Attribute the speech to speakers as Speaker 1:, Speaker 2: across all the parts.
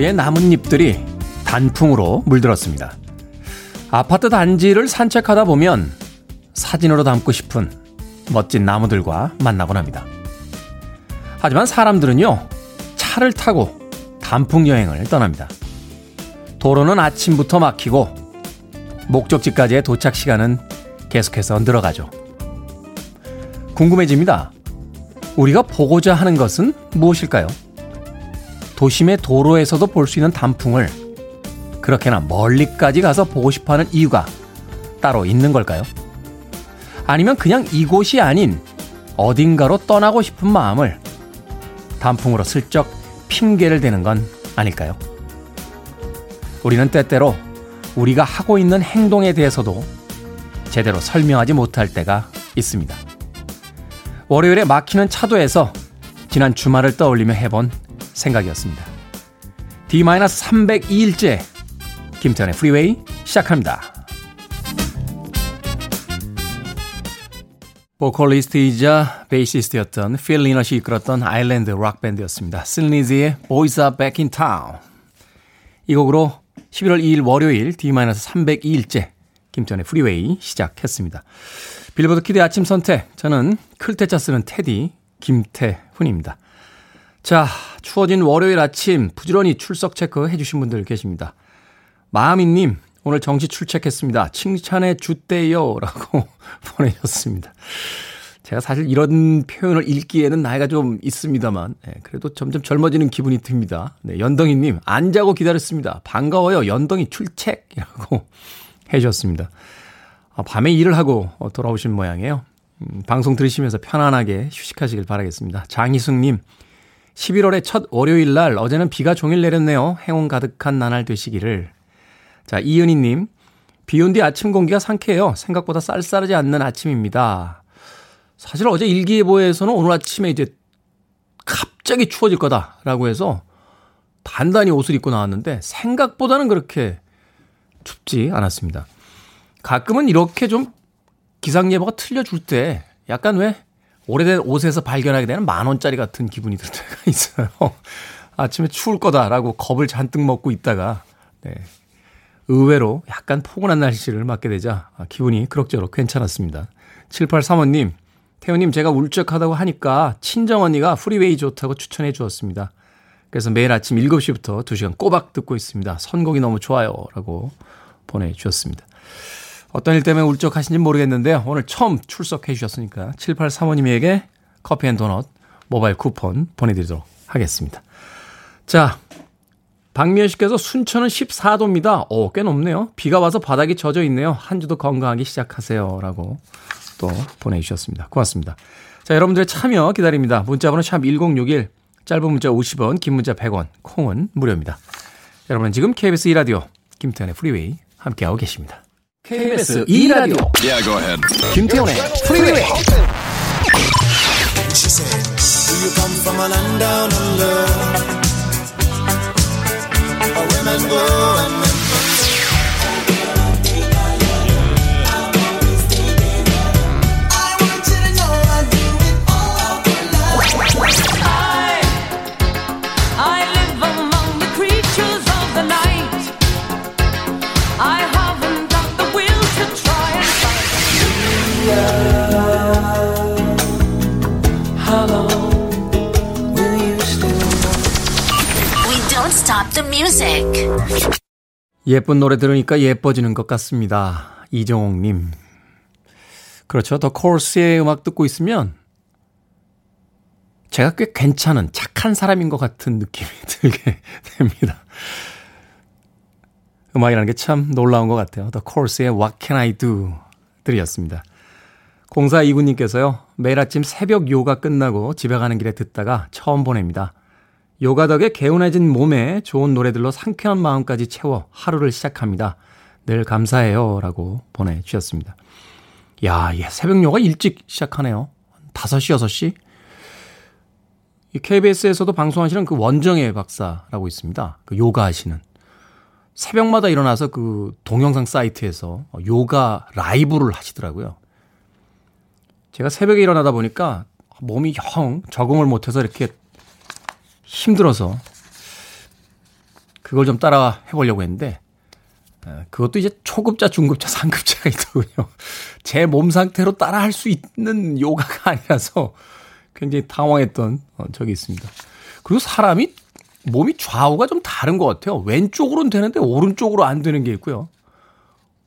Speaker 1: 거리의 나뭇잎들이 단풍으로 물들었습니다. 아파트 단지를 산책하다 보면 사진으로 담고 싶은 멋진 나무들과 만나곤 합니다. 하지만 사람들은요, 차를 타고 단풍 여행을 떠납니다. 도로는 아침부터 막히고 목적지까지의 도착 시간은 계속해서 늘어가죠. 궁금해집니다. 우리가 보고자 하는 것은 무엇일까요? 도심의 도로에서도 볼 수 있는 단풍을 그렇게나 멀리까지 가서 보고 싶어 하는 이유가 따로 있는 걸까요? 아니면 그냥 이곳이 아닌 어딘가로 떠나고 싶은 마음을 단풍으로 슬쩍 핑계를 대는 건 아닐까요? 우리는 때때로 우리가 하고 있는 행동에 대해서도 제대로 설명하지 못할 때가 있습니다. 월요일에 막히는 차도에서 지난 주말을 떠올리며 해본 생각이었습니다. D-302일째 김태훈의 Freeway 시작합니다. 보컬리스트이자 베이시스트였던 필 리넛이 이끌었던 아일랜드 락 밴드였습니다. 슬리즈의 Boys Are Back in Town. 이 곡으로 11월 2일 월요일 D-302일째 김태훈의 Freeway 시작했습니다. Billboard kid 아침 선택. 저는 클 태 자 쓰는 태디 김태훈입니다. 자, 추워진 월요일 아침 부지런히 출석 체크 해 주신 분들 계십니다. 마미님, 오늘 정시 출첵했습니다. 칭찬해 주대요. 라고 보내셨습니다. 제가 사실 이런 표현을 읽기에는 나이가 좀 있습니다만, 네, 그래도 점점 젊어지는 기분이 듭니다. 네, 연덩이님, 안 자고 기다렸습니다. 반가워요. 연덩이 출첵이라고 해주셨습니다. 아, 밤에 일을 하고 돌아오신 모양이에요. 음, 방송 들으시면서 편안하게 휴식하시길 바라겠습니다. 장희숙님, 11월의 첫 월요일 날 어제는 비가 종일 내렸네요. 행운 가득한 나날 되시기를. 자, 이은희 님, 비 온 뒤 아침 공기가 상쾌해요. 생각보다 쌀쌀하지 않는 아침입니다. 사실 어제 일기예보에서는 오늘 아침에 이제 갑자기 추워질 거다라고 해서 단단히 옷을 입고 나왔는데 생각보다는 그렇게 춥지 않았습니다. 가끔은 이렇게 좀 기상예보가 틀려줄 때 약간 왜 오래된 옷에서 발견하게 되는 만 원짜리 같은 기분이 들 때가 있어요. 아침에 추울 거다라고 겁을 잔뜩 먹고 있다가 네. 의외로 약간 포근한 날씨를 맞게 되자 기분이 그럭저럭 괜찮았습니다. 7835님, 태훈님 제가 울적하다고 하니까 친정 언니가 Freeway 좋다고 추천해 주었습니다. 그래서 매일 아침 7시부터 2시간 꼬박 듣고 있습니다. 선곡이 너무 좋아요. 라고 보내주셨습니다. 어떤 일 때문에 울적하신지 모르겠는데요. 오늘 처음 출석해 주셨으니까 7835님에게 커피 and 도넛 모바일 쿠폰 보내드리도록 하겠습니다. 자, 박미연 씨께서 순천은 14도입니다. 오, 꽤 높네요. 비가 와서 바닥이 젖어 있네요. 한 주도 건강하게 시작하세요. 라고 또 보내주셨습니다. 고맙습니다. 자, 여러분들의 참여 기다립니다. 문자번호 샵 1061, 짧은 문자 50원, 긴 문자 100원, 콩은 무료입니다. 여러분은 지금 KBS 2라디오 김태훈의 Freeway 함께하고 계십니다. KBS 2라디오 yeah, go ahead. 김태훈의 Freeway She said, do you come from a land down under? Where women glow and men 예쁜 노래 들으니까 예뻐지는 것 같습니다. 이정옥님. 그렇죠. 더 코르스의 음악 듣고 있으면 제가 꽤 괜찮은 착한 사람인 것 같은 느낌이 들게 됩니다. 음악이라는 게 참 놀라운 것 같아요. 더 코르스의 What Can I Do 들이었습니다. 0429님께서요. 매일 아침 새벽 요가 끝나고 집에 가는 길에 듣다가 처음 보냅니다. 요가 덕에 개운해진 몸에 좋은 노래들로 상쾌한 마음까지 채워 하루를 시작합니다. 늘 감사해요. 라고 보내주셨습니다. 야, 예, 새벽 요가 일찍 시작하네요. 5시, 6시? 이 KBS에서도 방송하시는 그 원정의 박사라고 있습니다. 그 요가 하시는. 새벽마다 일어나서 그 동영상 사이트에서 요가 라이브를 하시더라고요. 제가 새벽에 일어나다 보니까 몸이 형 적응을 못해서 이렇게 힘들어서 그걸 좀 따라 해보려고 했는데 어, 그것도 이제 초급자, 중급자, 상급자가 있더군요. 제 몸 상태로 따라 할 수 있는 요가가 아니라서 굉장히 당황했던 어, 적이 있습니다. 그리고 사람이 몸이 좌우가 좀 다른 것 같아요. 왼쪽으로는 되는데 오른쪽으로 안 되는 게 있고요.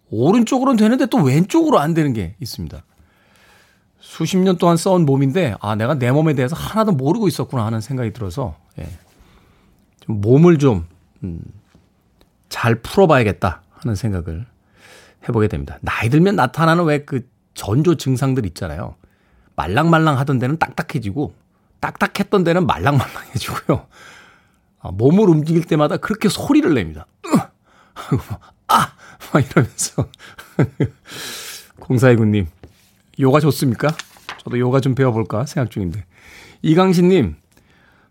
Speaker 1: 오른쪽으로는 되는데 또 왼쪽으로 안 되는 게 있습니다. 수십 년 동안 써온 몸인데 아 내가 내 몸에 대해서 하나도 모르고 있었구나 하는 생각이 들어서 예. 좀 몸을 좀잘 음, 풀어봐야겠다 하는 생각을 해보게 됩니다. 나이 들면 나타나는 왜 그 전조 증상들 있잖아요. 말랑말랑 하던 데는 딱딱해지고 딱딱했던 데는 말랑말랑해지고요. 아, 몸을 움직일 때마다 그렇게 소리를 냅니다. 아! 막 이러면서. 0429님, 요가 좋습니까? 저도 요가 좀 배워볼까 생각 중인데. 이강신님,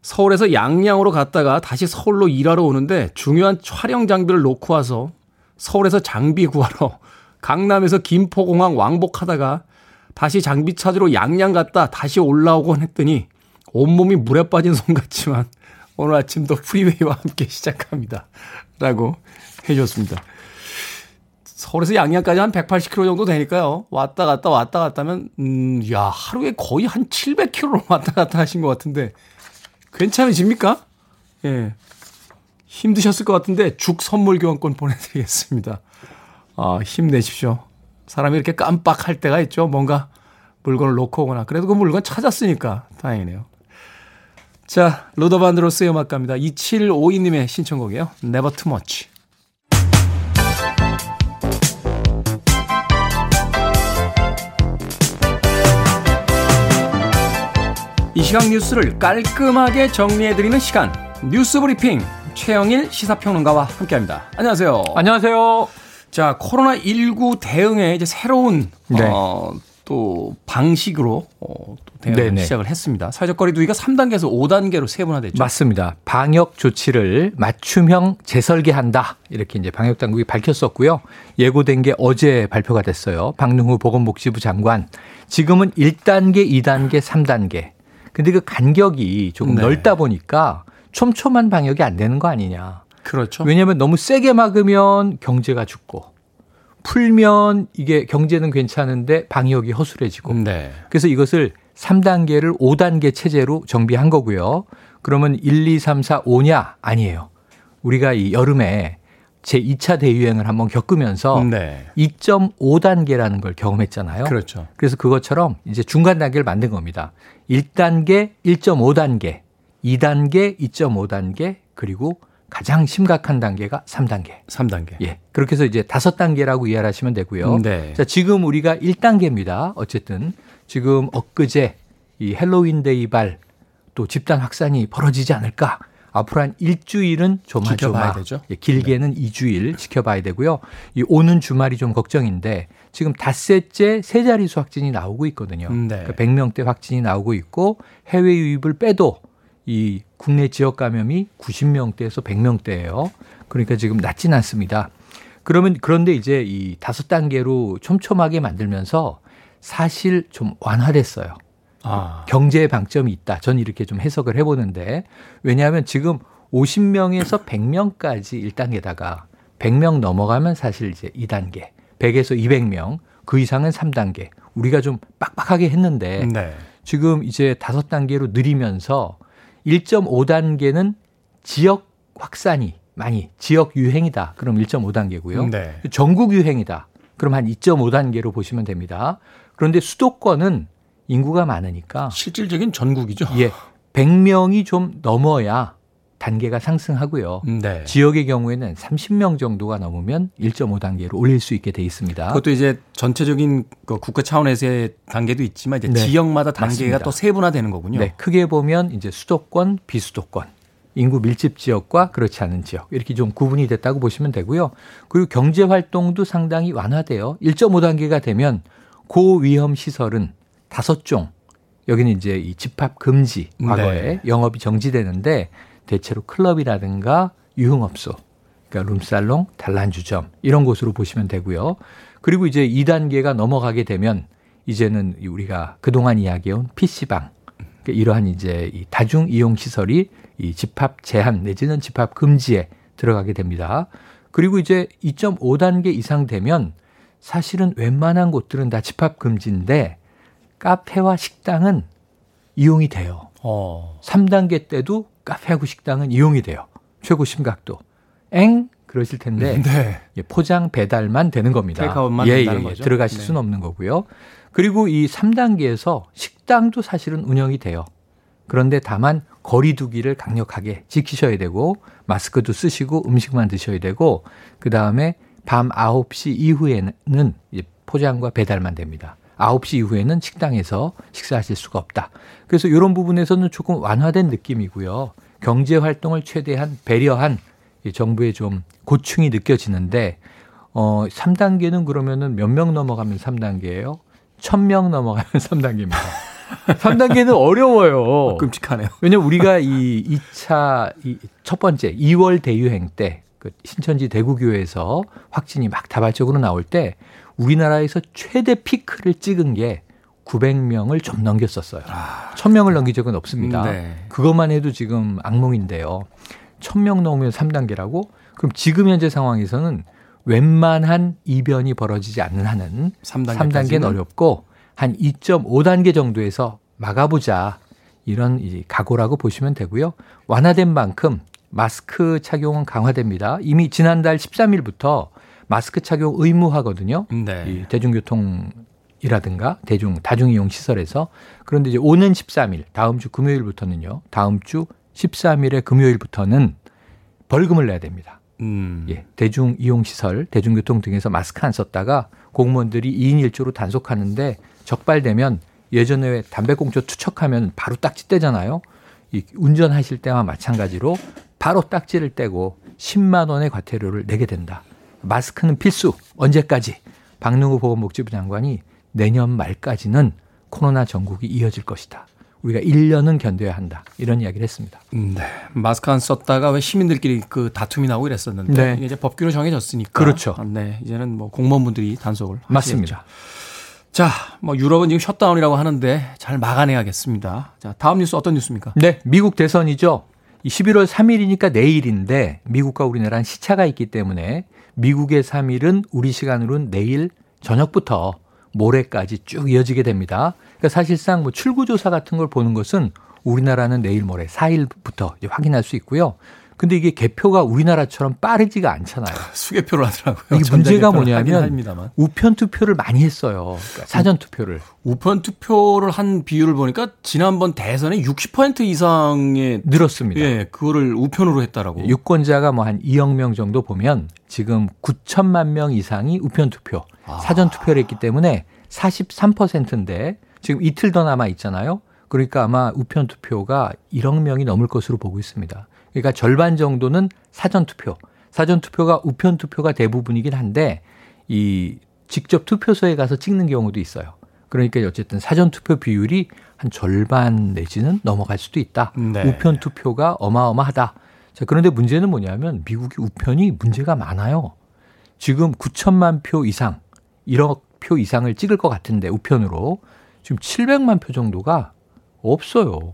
Speaker 1: 서울에서 양양으로 갔다가 다시 서울로 일하러 오는데 중요한 촬영 장비를 놓고 와서 서울에서 장비 구하러 강남에서 김포공항 왕복하다가 다시 장비 찾으러 양양 갔다 다시 올라오곤 했더니 온몸이 물에 빠진 손 같지만 오늘 아침도 프리웨이와 함께 시작합니다. 라고 해주셨습니다. 서울에서 양양까지 한 180km 정도 되니까요. 왔다 갔다 왔다 갔다 하면, 음, 야, 하루에 거의 한 700km로 왔다 갔다 하신 것 같은데, 괜찮으십니까? 예. 힘드셨을 것 같은데, 죽 선물 교환권 보내드리겠습니다. 아, 힘내십시오. 사람이 이렇게 깜빡할 때가 있죠. 뭔가 물건을 놓고 오거나. 그래도 그 물건 찾았으니까 다행이네요. 자, 로더반드로스의 음악가입니다. 2752님의 신청곡이에요. Never Too Much. 이 시각 뉴스를 깔끔하게 정리해드리는 시간. 뉴스 브리핑. 최영일 시사평론가와 함께합니다. 안녕하세요.
Speaker 2: 안녕하세요.
Speaker 1: 자, 코로나 19 대응에 이제 새로운 네. 어, 또 방식으로 어, 또 대응을 네네. 시작을 했습니다. 사회적 거리 두기가 3단계에서 5단계로 세분화됐죠.
Speaker 2: 맞습니다. 방역 조치를 맞춤형 재설계한다. 이렇게 이제 방역 당국이 밝혔었고요. 예고된 게 어제 발표가 됐어요. 박능후 보건복지부 장관. 지금은 1단계, 2단계, 3단계. 근데 그 간격이 조금 네. 넓다 보니까 촘촘한 방역이 안 되는 거 아니냐.
Speaker 1: 그렇죠.
Speaker 2: 왜냐하면 너무 세게 막으면 경제가 죽고 풀면 이게 경제는 괜찮은데 방역이 허술해지고. 네. 그래서 이것을 3단계를 5단계 체제로 정비한 거고요. 그러면 1, 2, 3, 4, 5냐? 아니에요. 우리가 이 여름에 제 2차 대유행을 한번 겪으면서 네. 2.5단계라는 걸 경험했잖아요.
Speaker 1: 그렇죠.
Speaker 2: 그래서 그것처럼 이제 중간 단계를 만든 겁니다. 1단계, 1.5단계, 2단계, 2.5단계, 그리고 가장 심각한 단계가 3단계.
Speaker 1: 3단계.
Speaker 2: 예. 그렇게 해서 이제 5단계라고 이해를 하시면 되고요. 네. 자, 지금 우리가 1단계입니다. 어쨌든 지금 엊그제 이 Halloween Day 발 또 집단 확산이 벌어지지 않을까 앞으로 한 일주일은 조마조마 예, 길게는 네. 2주일 지켜봐야 되고요. 이 오는 주말이 좀 걱정인데 지금 닷새째 세 자리수 확진이 나오고 있거든요. 음, 네. 그러니까 100명대 확진이 나오고 있고 해외 유입을 빼도 이 국내 지역 감염이 90명대에서 100명대예요. 그러니까 지금 낮진 않습니다. 그러면 그런데 이제 이 다섯 단계로 촘촘하게 만들면서 사실 좀 완화됐어요. 아. 경제의 방점이 있다. 전 이렇게 좀 해석을 해보는데 왜냐하면 지금 50명에서 100명까지 1단계다가 100명 넘어가면 사실 이제 2단계, 100에서 200명 그 이상은 3단계. 우리가 좀 빡빡하게 했는데 네. 지금 이제 다섯 단계로 느리면서 1.5단계는 지역 확산이 많이 지역 유행이다. 그럼 1.5단계고요. 네. 전국 유행이다. 그럼 한 2.5단계로 보시면 됩니다. 그런데 수도권은 인구가 많으니까
Speaker 1: 실질적인 전국이죠.
Speaker 2: 예. 100명이 좀 넘어야 단계가 상승하고요. 네. 지역의 경우에는 30명 정도가 넘으면 1.5 단계로 올릴 수 있게 돼 있습니다.
Speaker 1: 그것도 이제 전체적인 그 국가 차원에서의 단계도 있지만 이제 네. 지역마다 단계가 맞습니다. 또 세분화되는 거군요. 네.
Speaker 2: 크게 보면 이제 수도권, 비수도권, 인구 밀집 지역과 그렇지 않은 지역 이렇게 좀 구분이 됐다고 보시면 되고요. 그리고 경제 활동도 상당히 완화돼요. 1.5 단계가 되면 고위험 시설은 다섯 종 여기는 이제 이 집합 금지 과거에 네. 영업이 정지되는데 대체로 클럽이라든가 유흥업소, 그러니까 룸살롱, 단란주점 이런 곳으로 보시면 되고요. 그리고 이제 2단계가 넘어가게 되면 이제는 우리가 그동안 이야기해온 PC방, 그러니까 이러한 이제 이 다중 이용 시설이 이 집합 제한 내지는 집합 금지에 들어가게 됩니다. 그리고 이제 2.5단계 이상 되면 사실은 웬만한 곳들은 다 집합 금지인데 카페와 식당은 이용이 돼요. 어. 3단계 때도 카페하고 식당은 이용이 돼요. 최고 심각도. 엥? 그러실 텐데 네. 포장 배달만 되는 겁니다.
Speaker 1: 테이크아웃만 예, 된다는 예,
Speaker 2: 거죠. 들어가실 네. 수는 없는 거고요. 그리고 이 3단계에서 식당도 사실은 운영이 돼요. 그런데 다만 거리두기를 강력하게 지키셔야 되고 마스크도 쓰시고 음식만 드셔야 되고 그다음에 밤 9시 이후에는 포장과 배달만 됩니다. 9시 이후에는 식당에서 식사하실 수가 없다. 그래서 이런 부분에서는 조금 완화된 느낌이고요. 경제 활동을 최대한 배려한 정부의 좀 고충이 느껴지는데 어 3단계는 그러면은 몇 명 넘어가면 3단계예요? 1000명 넘어가면 3단계입니다. 3단계는 어려워요.
Speaker 1: 끔찍하네요.
Speaker 2: 왜냐면 우리가 이 2차 이 첫 번째 2월 대유행 때 그 신천지 대구교회에서 확진이 막 다발적으로 나올 때 우리나라에서 최대 피크를 찍은 게 900명을 좀 넘겼었어요. 아, 1000명을 넘긴 적은 없습니다. 네. 그것만 해도 지금 악몽인데요. 1000명 넘으면 3단계라고? 그럼 지금 현재 상황에서는 웬만한 이변이 벌어지지 않는 한은 3단계까지는? 3단계는 어렵고 한 2.5단계 정도에서 막아보자. 이런 이 각오라고 보시면 되고요. 완화된 만큼 마스크 착용은 강화됩니다. 이미 지난달 13일부터 마스크 착용 의무화거든요. 네. 이 대중교통이라든가 대중 다중이용 시설에서 그런데 이제 오는 13일 다음 주 금요일부터는요. 다음 주 13일의 금요일부터는 벌금을 내야 됩니다. 음. 예, 대중 이용 시설, 대중교통 등에서 마스크 안 썼다가 공무원들이 2인 1조로 단속하는데 적발되면 예전에 왜 담배꽁초 투척하면 바로 딱지 떼잖아요. 이 운전하실 때와 마찬가지로 바로 딱지를 떼고 10만 원의 과태료를 내게 된다. 마스크는 필수. 언제까지? 박능후 보건복지부 장관이 내년 말까지는 코로나 정국이 이어질 것이다. 우리가 1년은 견뎌야 한다. 이런 이야기를 했습니다.
Speaker 1: 네. 마스크 안 썼다가 왜 시민들끼리 그 다툼이 나고 이랬었는데 네. 이게 이제 법규로 정해졌으니까
Speaker 2: 그렇죠.
Speaker 1: 네. 이제는 뭐 공무원분들이 단속을
Speaker 2: 맞습니다.
Speaker 1: 하시겠죠. 자, 뭐 유럽은 지금 셧다운이라고 하는데 잘 막아내야겠습니다. 자, 다음 뉴스 어떤 뉴스입니까?
Speaker 2: 네, 미국 대선이죠. 11월 3일이니까 내일인데 미국과 우리나라는 시차가 있기 때문에 미국의 3일은 우리 시간으로는 내일 저녁부터 모레까지 쭉 이어지게 됩니다. 그러니까 사실상 뭐 출구조사 같은 걸 보는 것은 우리나라는 내일 모레 4일부터 확인할 수 있고요. 근데 이게 개표가 우리나라처럼 빠르지가 않잖아요.
Speaker 1: 수개표를 하더라고요.
Speaker 2: 이게 문제가 뭐냐면 우편 투표를 많이 했어요. 그러니까 사전 투표를.
Speaker 1: 우편 투표를 한 비율을 보니까 지난번 대선에 60% 이상의
Speaker 2: 늘었습니다.
Speaker 1: 예, 그거를 우편으로 했다라고.
Speaker 2: 유권자가 뭐 한 2억 명 정도 보면 지금 9천만 명 이상이 우편 투표, 아. 사전 투표를 했기 때문에 43%인데 지금 이틀 더 남아 있잖아요. 그러니까 아마 우편 투표가 1억 명이 넘을 것으로 보고 있습니다. 그러니까 절반 정도는 사전 투표. 사전 투표가 우편 투표가 대부분이긴 한데 이 직접 투표소에 가서 찍는 경우도 있어요. 그러니까 어쨌든 사전 투표 비율이 한 절반 내지는 넘어갈 수도 있다. 네. 우편 투표가 어마어마하다. 자, 그런데 문제는 뭐냐면 미국이 우편이 문제가 많아요. 지금 9천만 표 이상, 1억 표 이상을 찍을 것 같은데 우편으로 지금 700만 표 정도가 없어요.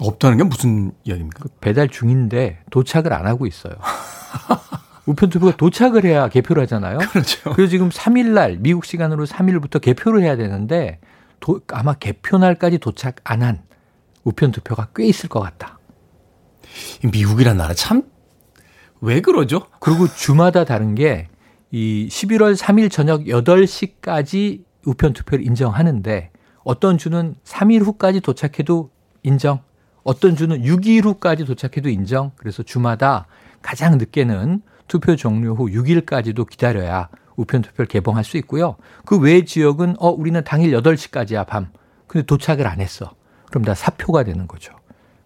Speaker 1: 없다는 게 무슨 이야기입니까? 그
Speaker 2: 배달 중인데 도착을 안 하고 있어요. 우편 투표가 도착을 해야 개표를 하잖아요.
Speaker 1: 그렇죠.
Speaker 2: 그래서 지금 3일 날 미국 시간으로 3일부터 개표를 해야 되는데 도, 아마 개표 날까지 도착 안 한 우편 투표가 꽤 있을 것 같다.
Speaker 1: 미국이란 나라 참 왜 그러죠?
Speaker 2: 그리고 주마다 다른 게 이 11월 3일 저녁 8시까지 우편 투표를 인정하는데 어떤 주는 3일 후까지 도착해도 인정, 어떤 주는 6일 후까지 도착해도 인정. 그래서 주마다 가장 늦게는 투표 종료 후 6일까지도 기다려야 우편 투표를 개봉할 수 있고요. 그 외 지역은 어 우리는 당일 8시까지야 밤. 근데 도착을 안 했어. 그럼 다 사표가 되는 거죠.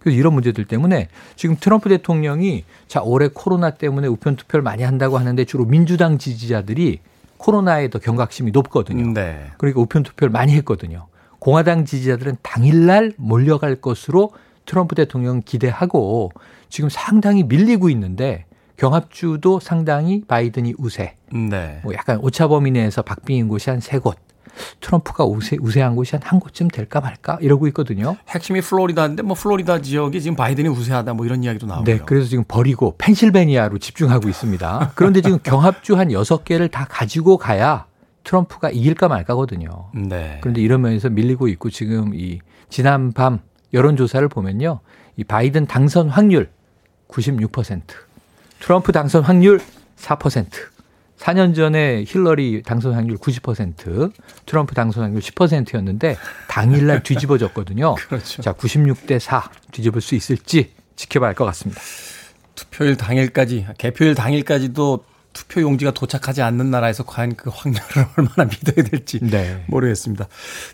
Speaker 2: 그래서 이런 문제들 때문에 지금 트럼프 대통령이 자 올해 코로나 때문에 우편 투표를 많이 한다고 하는데 주로 민주당 지지자들이 코로나에 더 경각심이 높거든요. 네. 그러니까 우편 투표를 많이 했거든요. 공화당 지지자들은 당일날 몰려갈 것으로 트럼프 대통령 기대하고 지금 상당히 밀리고 있는데 경합주도 상당히 바이든이 우세. 네. 뭐 약간 오차범위 내에서 박빙인 곳이 한 세 곳. 트럼프가 우세, 우세한 곳이 한 한 곳쯤 될까 말까 이러고 있거든요.
Speaker 1: 핵심이 플로리다인데 뭐 플로리다 지역이 지금 바이든이 우세하다 뭐 이런 이야기도 나오고요.
Speaker 2: 네, 그래서 지금 버리고 펜실베니아로 집중하고 있습니다. 그런데 지금 경합주 한 6개를 다 가지고 가야 트럼프가 이길까 말까거든요. 네. 그런데 이러면서 밀리고 있고 지금 이 지난 밤 여론조사를 보면요. 이 바이든 당선 확률 96%, 트럼프 당선 확률 4%, 4년 전에 힐러리 당선 확률 90%, 트럼프 당선 확률 10%였는데 당일날 뒤집어졌거든요. 그렇죠. 자, 96대 4 뒤집을 수 있을지 지켜봐야 할 것 같습니다.
Speaker 1: 투표일 당일까지, 개표일 당일까지도 투표 용지가 도착하지 않는 나라에서 과연 그 확률을 얼마나 믿어야 될지 네. 모르겠습니다.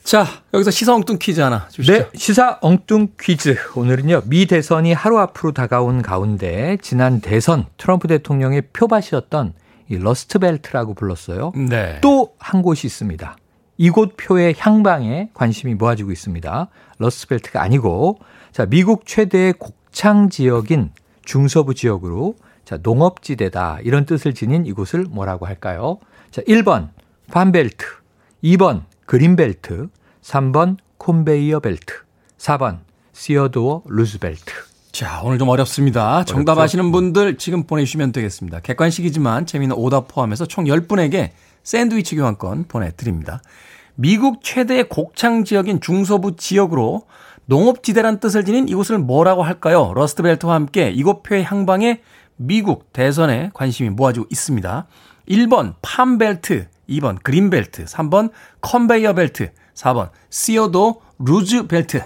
Speaker 1: 자, 여기서 시사 엉뚱 퀴즈 하나 주시죠. 네,
Speaker 2: 시사 엉뚱 퀴즈. 오늘은요. 미 대선이 하루 앞으로 다가온 가운데 지난 대선 트럼프 대통령의 표밭이었던 이 러스트벨트라고 불렀어요. 네. 또 한 곳이 있습니다. 이곳 표의 향방에 관심이 모아지고 있습니다. 러스트벨트가 아니고 자, 미국 최대의 곡창 지역인 중서부 지역으로 자, 농업지대다. 이런 뜻을 지닌 이곳을 뭐라고 할까요? 자, 1번 Farm Belt, 2번 그린벨트, 3번 컨베이어 벨트, 4번 시어도어 루즈벨트.
Speaker 1: 자, 오늘 좀 어렵습니다. 어렵죠? 정답 아시는 분들 지금 보내주시면 되겠습니다. 객관식이지만 재미있는 오답 포함해서 총 10분에게 샌드위치 교환권 보내드립니다. 미국 최대의 곡창 지역인 중서부 지역으로 농업지대란 뜻을 지닌 이곳을 뭐라고 할까요? 러스트벨트와 함께 이곳 표의 향방에 미국 대선에 관심이 모아지고 있습니다. 1번 Farm Belt, 2번 그린벨트, 3번 컨베이어 벨트, 4번 시어도어 루즈벨트.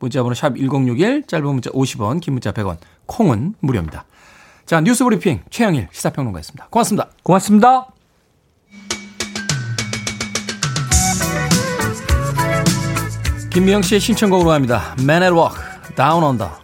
Speaker 1: 문자번호 샵 1061, 짧은 문자 50원, 긴 문자 100원, 콩은 무료입니다. 자, 뉴스 브리핑 최영일 시사평론가였습니다. 고맙습니다.
Speaker 2: 고맙습니다.
Speaker 1: 김미영 씨의 신청곡으로 합니다. Men at Work, Down Under.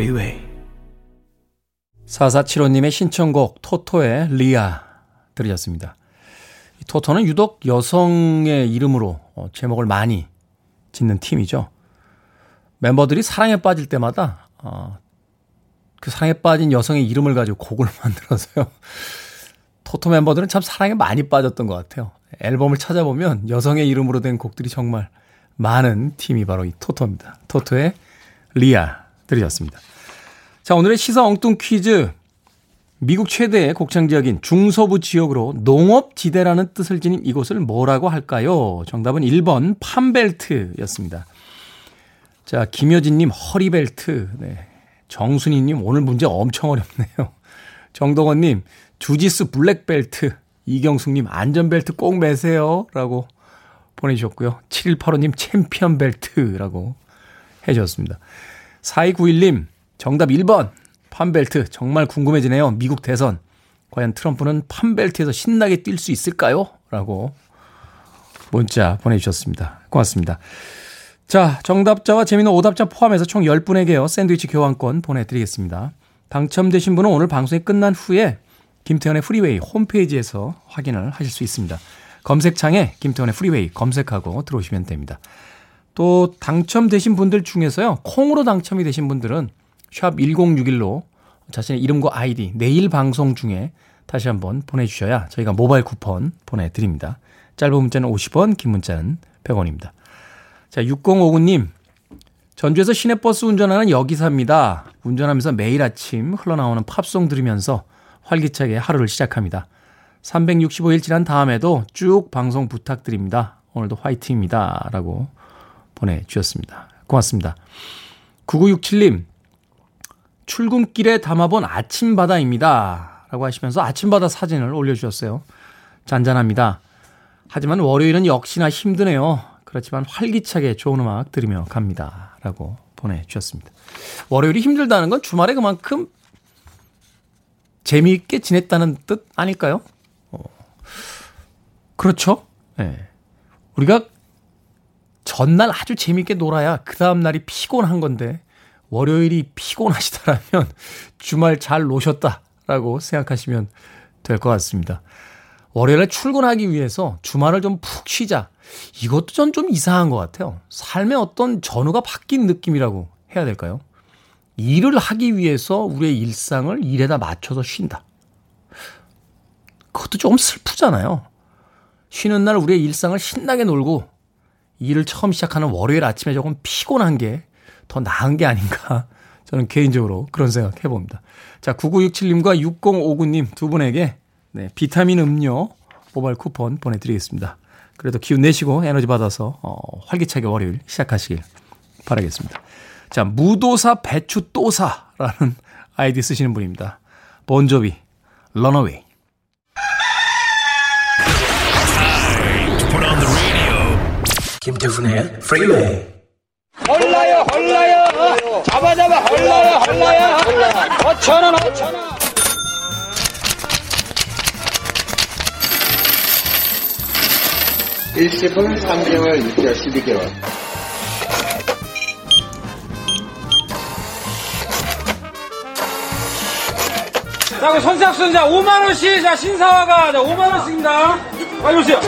Speaker 1: freeway. 4475님의 신청곡 토토의 리아 들으셨습니다. 토토는 유독 여성의 이름으로 어, 제목을 많이 짓는 팀이죠. 멤버들이 사랑에 빠질 때마다 어, 그 사랑에 빠진 여성의 이름을 가지고 곡을 만들어서요. 토토 멤버들은 참 사랑에 많이 빠졌던 것 같아요. 앨범을 찾아보면 여성의 이름으로 된 곡들이 정말 많은 팀이 바로 이 토토입니다. 토토의 리아 들으셨습니다. 자, 오늘의 시사 엉뚱 퀴즈. 미국 최대의 곡창 지역인 중서부 지역으로 농업 지대라는 뜻을 지닌 이곳을 뭐라고 할까요? 정답은 1번 팜벨트였습니다. 자, 김효진님 허리벨트. 네. 정순희님 오늘 문제 엄청 어렵네요. 정동원님 주지스 블랙벨트. 이경숙님 안전벨트 꼭 매세요. 라고 보내주셨고요. 7185님 챔피언 벨트라고 해주셨습니다. 4291님, 정답 1번. 판벨트. 정말 궁금해지네요. 미국 대선. 과연 트럼프는 판벨트에서 신나게 뛸 수 있을까요? 라고 문자 보내주셨습니다. 고맙습니다. 자, 정답자와 재미있는 오답자 포함해서 총 10분에게요. 샌드위치 교환권 보내드리겠습니다. 당첨되신 분은 오늘 방송이 끝난 후에 김태훈의 Freeway 홈페이지에서 확인을 하실 수 있습니다. 검색창에 김태훈의 Freeway 검색하고 들어오시면 됩니다. 또 당첨되신 분들 중에서요. 콩으로 당첨이 되신 분들은 샵 1061로 자신의 이름과 아이디 내일 방송 중에 다시 한번 보내주셔야 저희가 모바일 쿠폰 보내드립니다. 짧은 문자는 50원, 긴 문자는 100원입니다. 자, 6059님. 전주에서 시내버스 운전하는 여기사입니다. 운전하면서 매일 아침 흘러나오는 팝송 들으면서 활기차게 하루를 시작합니다. 365일 지난 다음에도 쭉 방송 부탁드립니다. 오늘도 화이팅입니다. 라고 보내주셨습니다. 고맙습니다. 9967님, 출근길에 담아본 아침바다입니다. 라고 하시면서 아침바다 사진을 올려주셨어요. 잔잔합니다. 하지만 월요일은 역시나 힘드네요. 그렇지만 활기차게 좋은 음악 들으며 갑니다. 라고 보내주셨습니다. 월요일이 힘들다는 건 주말에 그만큼 재미있게 지냈다는 뜻 아닐까요? 어. 그렇죠? 예. 네. 우리가 전날 아주 재미있게 놀아야 그 다음날이 피곤한 건데, 월요일이 피곤하시다라면 주말 잘 노셨다라고 생각하시면 될 것 같습니다. 월요일에 출근하기 위해서 주말을 좀 푹 쉬자. 이것도 전 좀 이상한 것 같아요. 삶의 어떤 전후가 바뀐 느낌이라고 해야 될까요? 일을 하기 위해서 우리의 일상을 일에다 맞춰서 쉰다. 그것도 조금 슬프잖아요. 쉬는 날 우리의 일상을 신나게 놀고 일을 처음 시작하는 월요일 아침에 조금 피곤한 게 더 나은 게 아닌가. 저는 개인적으로 그런 생각 해봅니다. 자, 9967님과 6059님 두 분에게 네, 비타민 음료 모바일 쿠폰 보내드리겠습니다. 그래도 기운 내시고 에너지 받아서 어, 활기차게 월요일 시작하시길 바라겠습니다. 자, 무도사 배추도사라는 아이디 쓰시는 분입니다. Bon Jovi, Runaway. 김태훈의 Freeway 골라요 골라요 잡아 잡아 골라요 골라요 오천원 오천원
Speaker 3: 일시분 3개월 6개월 12개월
Speaker 4: 자, 그 선착순 자 5만 원씩 자 신사화가 자 5만 원씩입니다. 빨리 오세요.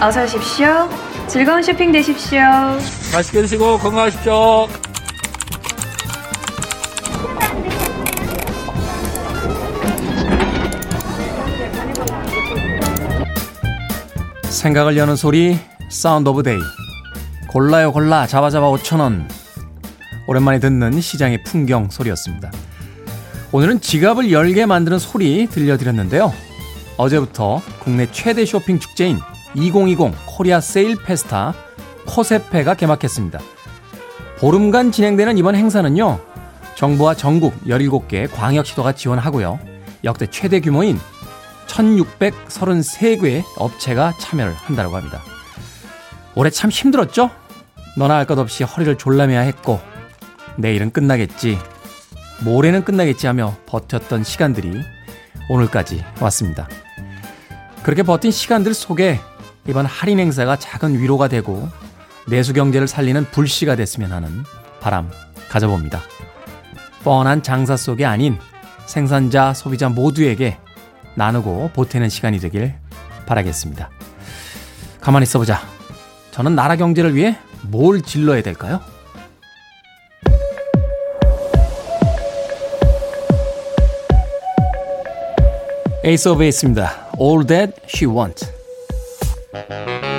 Speaker 5: 어서 오십시오. 즐거운 쇼핑 되십시오.
Speaker 4: 맛있게 드시고 건강하십시오.
Speaker 1: 생각을 여는 소리 Sound of Day 골라요 골라 잡아 잡아 5천원 오랜만에 듣는 시장의 풍경 소리였습니다. 오늘은 지갑을 열게 만드는 소리 들려드렸는데요. 어제부터 국내 최대 쇼핑 축제인 2020 코리아 세일 페스타 코세페가 개막했습니다. 보름간 진행되는 이번 행사는요. 정부와 전국 17개 광역시도가 지원하고요. 역대 최대 규모인 1633개 업체가 참여를 한다고 합니다. 올해 참 힘들었죠? 너나 할 것 없이 허리를 졸라매야 했고 내일은 끝나겠지. 모레는 끝나겠지 하며 버텼던 시간들이 오늘까지 왔습니다. 그렇게 버틴 시간들 속에 이번 할인 행사가 작은 위로가 되고 내수 경제를 살리는 불씨가 됐으면 하는 바람 가져봅니다. 뻔한 장삿속이 아닌 생산자, 소비자 모두에게 나누고 보태는 시간이 되길 바라겠습니다. 가만히 있어보자. 저는 나라 경제를 위해 뭘 질러야 될까요? Ace of Base입니다. All That She Wants. Thank you.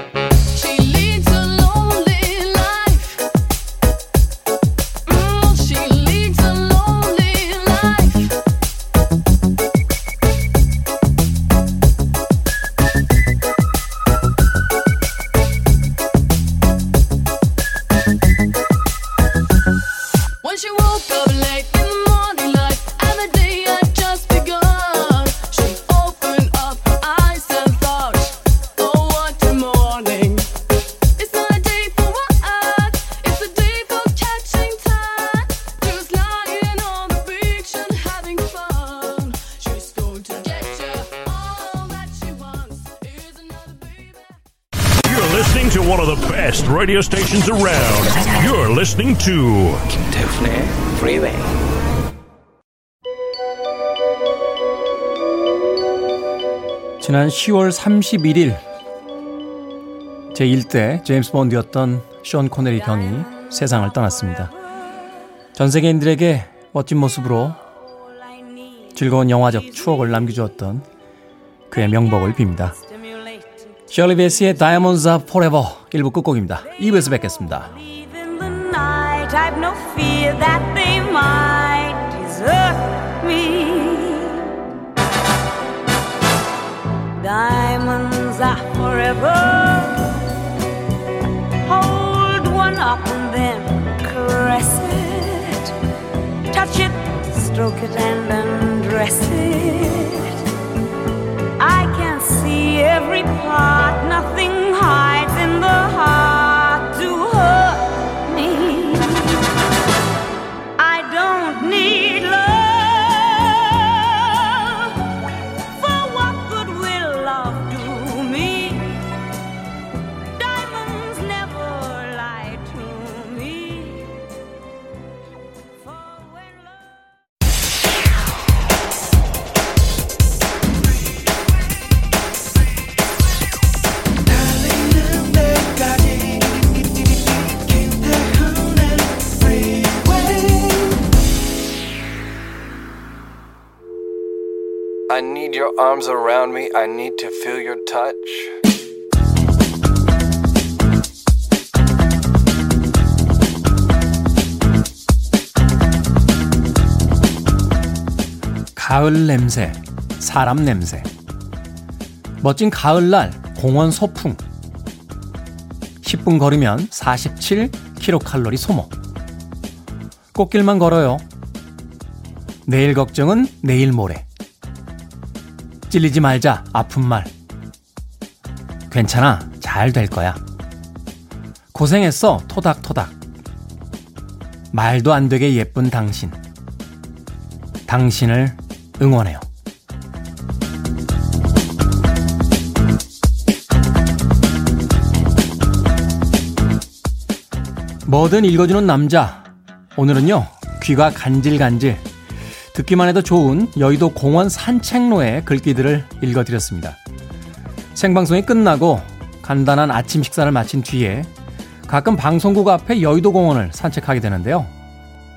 Speaker 6: Radio stations around. You're listening to 김태훈의 Freeway.
Speaker 1: 지난 10월 31일 제1대 제임스 본드였던 션 코네리 경이 세상을 떠났습니다. 전 세계인들에게 멋진 모습으로 즐거운 영화적 추억을 남겨주었던 그의 명복을 빕니다. 셜리 베이스의 Diamonds Are Forever 1부 끝곡입니다. 2부에서 뵙겠습니다. Diamonds are forever. Hold one up and then caress it. Touch it,
Speaker 7: stroke it and undress it. Nothing
Speaker 8: arms around me. I need to feel your touch.
Speaker 1: 가을 냄새, 사람 냄새. 멋진 가을날 공원 소풍. 10분 걸으면 47kcal 소모. 꽃길만 걸어요. 내일 걱정은 내일 모레. 찔리지 말자, 아픈 말. 괜찮아, 잘 될 거야. 고생했어, 토닥토닥. 말도 안 되게 예쁜 당신. 당신을 응원해요. 뭐든 읽어주는 남자. 오늘은요, 귀가 간질간질. 듣기만 해도 좋은 여의도 공원 산책로의 글귀들을 읽어드렸습니다. 생방송이 끝나고 간단한 아침 식사를 마친 뒤에 가끔 방송국 앞에 여의도 공원을 산책하게 되는데요.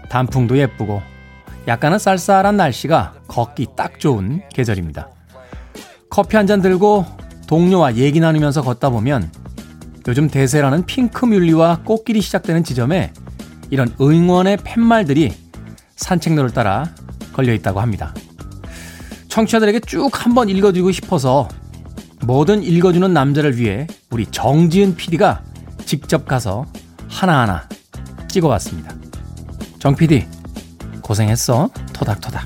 Speaker 1: 단풍도 예쁘고 약간은 쌀쌀한 날씨가 걷기 딱 좋은 계절입니다. 커피 한 잔 들고 동료와 얘기 나누면서 걷다 보면 요즘 대세라는 핑크뮬리와 꽃길이 시작되는 지점에 이런 응원의 팻말들이 산책로를 따라 걸려 있다고 합니다. 청취자들에게 쭉 한번 읽어드리고 싶어서 뭐든 읽어주는 남자를 위해 우리 정지은 PD가 직접 가서 하나하나 찍어왔습니다. 정 PD, 고생했어. 토닥토닥.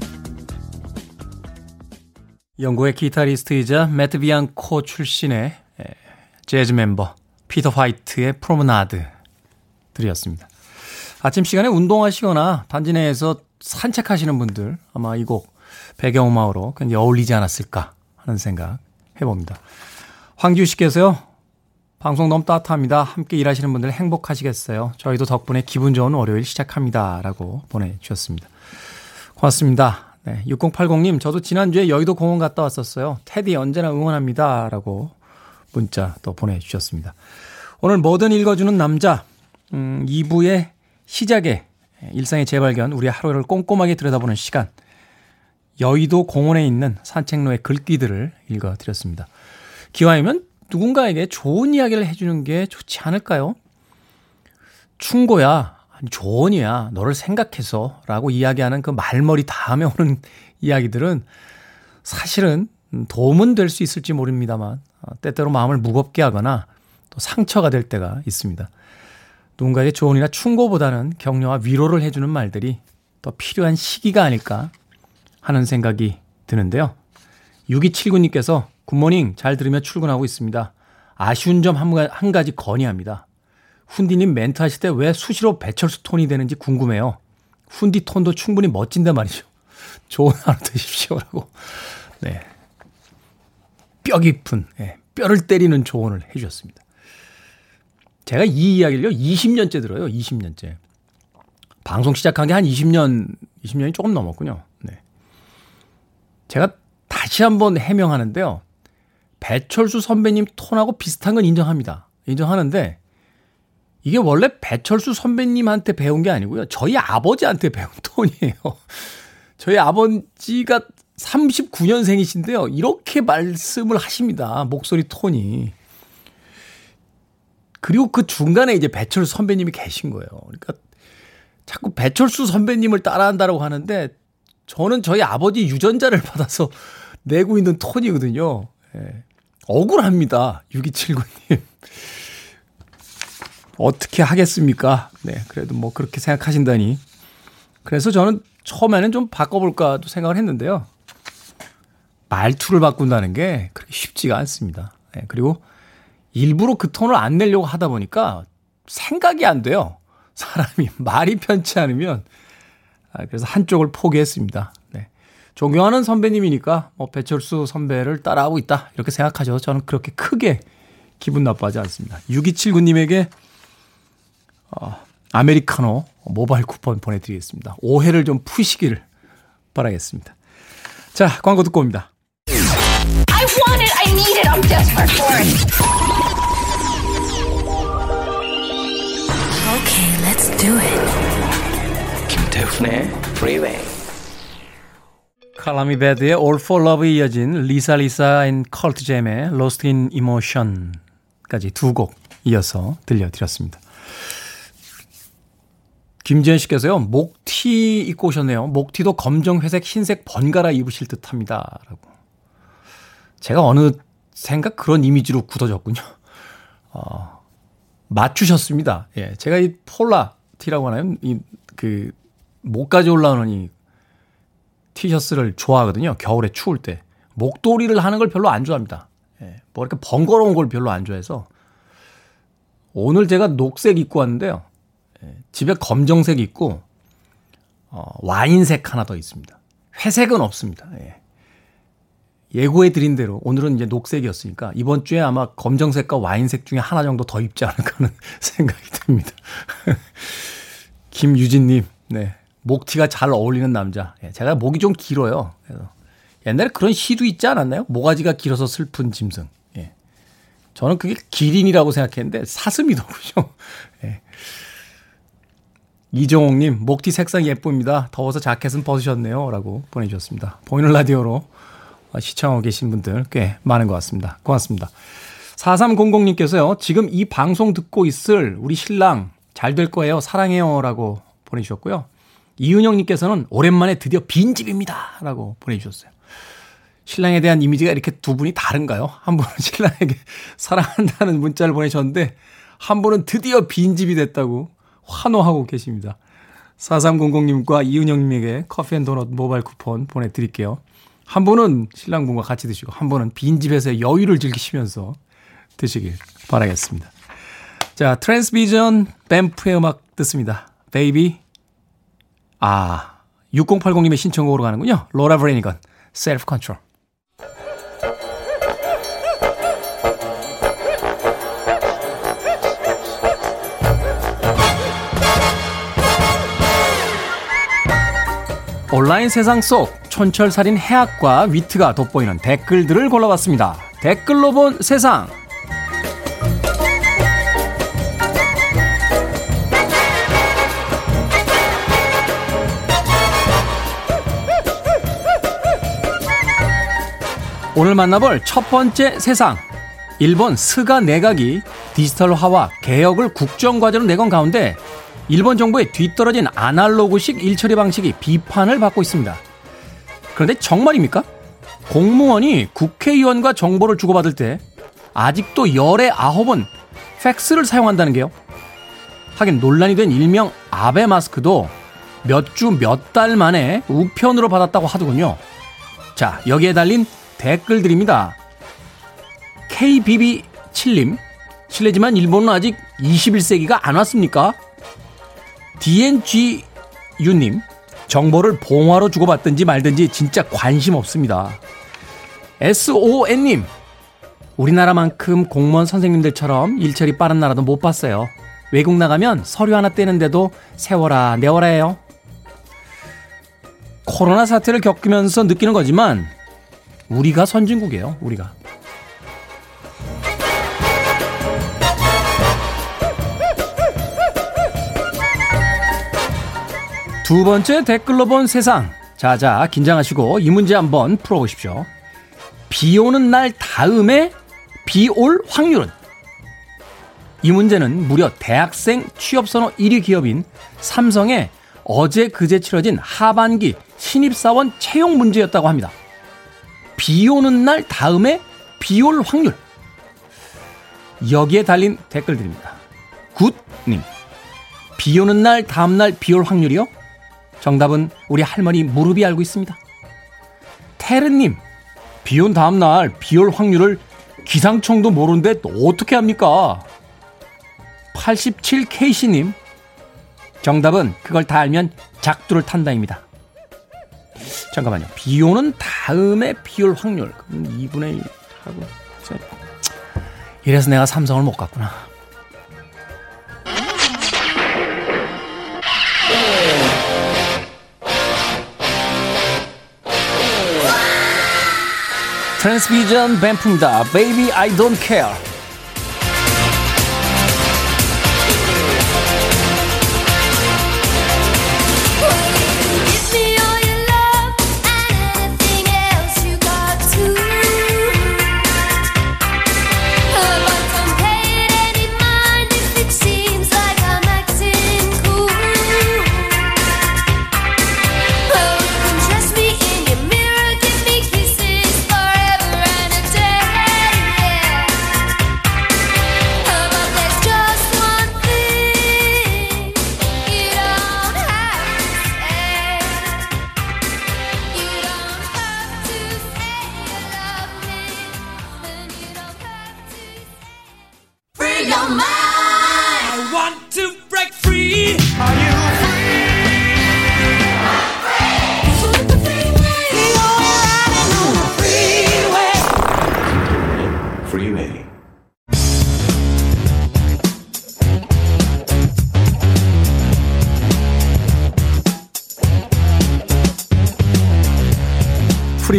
Speaker 1: 영국의 기타리스트이자 매트 비앙코 출신의 재즈 멤버 피터 화이트의 프로menade 들이었습니다. 아침 시간에 운동하시거나 단지 내에서 산책하시는 분들 아마 이 곡 배경음악으로 굉장히 어울리지 않았을까 하는 생각 해봅니다. 황지우 씨께서요. 방송 너무 따뜻합니다. 함께 일하시는 분들 행복하시겠어요. 저희도 덕분에 기분 좋은 월요일 시작합니다. 라고 보내주셨습니다. 고맙습니다. 네, 6080님, 저도 지난주에 여의도 공원 갔다 왔었어요. 테디 언제나 응원합니다. 라고 문자 또 보내주셨습니다. 오늘 뭐든 읽어주는 남자, 음, 2부의 시작에 일상의 재발견, 우리 하루를 꼼꼼하게 들여다보는 시간, 여의도 공원에 있는 산책로의 글귀들을 읽어드렸습니다. 기왕이면 누군가에게 좋은 이야기를 해주는 게 좋지 않을까요? 충고야, 조언이야, 너를 생각해서 라고 이야기하는 그 말머리 다음에 오는 이야기들은 사실은 도움은 될 수 있을지 모릅니다만, 어, 때때로 마음을 무겁게 하거나 또 상처가 될 때가 있습니다. 누군가에게 조언이나 충고보다는 격려와 위로를 해주는 말들이 더 필요한 시기가 아닐까 하는 생각이 드는데요. 6279님께서 굿모닝 잘 들으며 출근하고 있습니다. 아쉬운 점 한 가지 건의합니다. 훈디님 멘트 하실 때 왜 수시로 배철수 톤이 되는지 궁금해요. 훈디 톤도 충분히 멋진데 말이죠. 좋은 하루 되십시오라고. 네. 뼈 깊은, 네. 뼈를 때리는 조언을 해주셨습니다. 제가 이 이야기를요, 20년째 들어요, 20년째. 방송 시작한 게 한 20년, 20년이 조금 넘었군요. 네. 제가 다시 한번 해명하는데요. 배철수 선배님 톤하고 비슷한 건 인정합니다. 인정하는데, 이게 원래 배철수 선배님한테 배운 게 아니고요. 저희 아버지한테 배운 톤이에요. 저희 아버지가 39년생이신데요. 이렇게 말씀을 하십니다. 목소리 톤이. 그리고 그 중간에 이제 배철수 선배님이 계신 거예요. 그러니까 자꾸 배철수 선배님을 따라한다고 하는데 저는 저희 아버지 유전자를 받아서 내고 있는 톤이거든요. 예. 억울합니다. 6279님. 어떻게 하겠습니까? 네. 그래도 뭐 그렇게 생각하신다니. 그래서 저는 처음에는 좀 바꿔볼까도 생각을 했는데요. 말투를 바꾼다는 게 그렇게 쉽지가 않습니다. 네, 그리고 일부러 그 톤을 안 내려고 하다 보니까 생각이 안 돼요. 사람이 말이 편치 않으면 아, 그래서 한쪽을 포기했습니다. 네. 존경하는 선배님이니까 뭐 배철수 선배를 따라하고 있다 이렇게 생각하셔서 저는 그렇게 크게 기분 나빠하지 않습니다. 6279님에게 어, 아메리카노 모바일 쿠폰 보내드리겠습니다. 오해를 좀 푸시기를 바라겠습니다. 자, 광고 듣고 옵니다. Okay, let's do it. 김태훈의 Freeway. 칼라미 베드의 All for Love에 이어진 Lisa Lisa and Cult Jam의 Lost in Emotion까지 두 곡 이어서 들려드렸습니다. 김지현 씨께서요, 목티 입고 오셨네요. 목티도 검정, 회색, 흰색 번갈아 입으실 듯 합니다. 라고. 제가 어느새인가 그런 이미지로 굳어졌군요. 어, 맞추셨습니다. 예. 제가 이 폴라 티라고 하나요? 이, 그, 목까지 올라오는 이 티셔츠를 좋아하거든요. 겨울에 추울 때. 목도리를 하는 걸 별로 안 좋아합니다. 예. 뭐 이렇게 번거로운 걸 별로 안 좋아해서 오늘 제가 녹색 입고 왔는데요. 예, 집에 검정색 있고 어, 와인색 하나 더 있습니다. 회색은 없습니다. 예. 예고해 드린 대로 오늘은 이제 녹색이었으니까 이번 주에 아마 검정색과 와인색 중에 하나 정도 더 입지 않을까 하는 생각이 듭니다. 김유진님, 네. 목티가 잘 어울리는 남자. 예, 제가 목이 좀 길어요. 그래서 옛날에 그런 시도 있지 않았나요? 모가지가 길어서 슬픈 짐승. 예. 저는 그게 기린이라고 생각했는데 사슴이더군요. 예. 이종옥님, 목티 색상 예쁩니다. 더워서 자켓은 벗으셨네요. 라고 보내주셨습니다. 보이는 라디오로 시청하고 계신 분들 꽤 많은 것 같습니다. 고맙습니다. 4300님께서요, 지금 이 방송 듣고 있을 우리 신랑 잘 될 거예요. 사랑해요. 라고 보내주셨고요. 이은영님께서는 오랜만에 드디어 빈집입니다. 라고 보내주셨어요. 신랑에 대한 이미지가 이렇게 두 분이 다른가요? 한 분은 신랑에게 사랑한다는 문자를 보내셨는데, 한 분은 드디어 빈집이 됐다고 환호하고 계십니다. 4300님과 이은영님에게 커피 and 도넛 모바일 쿠폰 보내드릴게요. 한 분은 신랑분과 같이 드시고 한 분은 빈집에서 여유를 즐기시면서 드시길 바라겠습니다. 자, Transvision Vamp의 음악 듣습니다. Baby. 아, 6080님의 신청곡으로 가는군요. Laura Branigan, Self Control. 온라인 세상 속 촌철살인 해학과 위트가 돋보이는 댓글들을 골라봤습니다. 댓글로 본 세상. 오늘 만나볼 첫 번째 세상. 일본 스가 내각이 디지털화와 개혁을 국정과제로 내건 가운데 일본 정부의 뒤떨어진 아날로그식 일처리 방식이 비판을 받고 있습니다. 그런데 정말입니까? 공무원이 국회의원과 정보를 주고받을 때 아직도 열의 아홉은 팩스를 사용한다는 게요. 하긴 논란이 된 일명 아베 마스크도 몇 주 몇 달 만에 우편으로 받았다고 하더군요. 자, 여기에 달린 댓글들입니다. KBB7님, 실례지만 일본은 아직 21세기가 안 왔습니까? DNG유님, 정보를 봉화로 주고받든지 말든지 진짜 관심 없습니다. SON님, 우리나라만큼 공무원 선생님들처럼 일처리 빠른 나라도 못 봤어요. 외국 나가면 서류 하나 떼는데도 세워라, 내워라 해요. 코로나 사태를 겪으면서 느끼는 거지만, 우리가 선진국이에요, 우리가. 두 번째 댓글로 본 세상. 자자, 긴장하시고 이 문제 한번 풀어보십시오. 비 오는 날 다음에 비 올 확률은? 이 문제는 무려 대학생 취업선호 1위 기업인 삼성의 어제 그제 치러진 하반기 신입사원 채용 문제였다고 합니다. 비 오는 날 다음에 비 올 확률. 여기에 달린 댓글들입니다. 굿님. 비 오는 날 다음날 비 올 확률이요? 정답은 우리 할머니 무릎이 알고 있습니다. 테르님, 비 온 다음날 비올 확률을 기상청도 모르는데 어떻게 합니까? 87K씨님, 정답은 그걸 다 알면 작두를 탄다입니다. 잠깐만요. 비 오는 다음에 비 올 확률. 그럼 2분의 1 하고. 이래서 내가 삼성을 못 갔구나. 트랜스비전 뱀프입니다. Baby I don't care.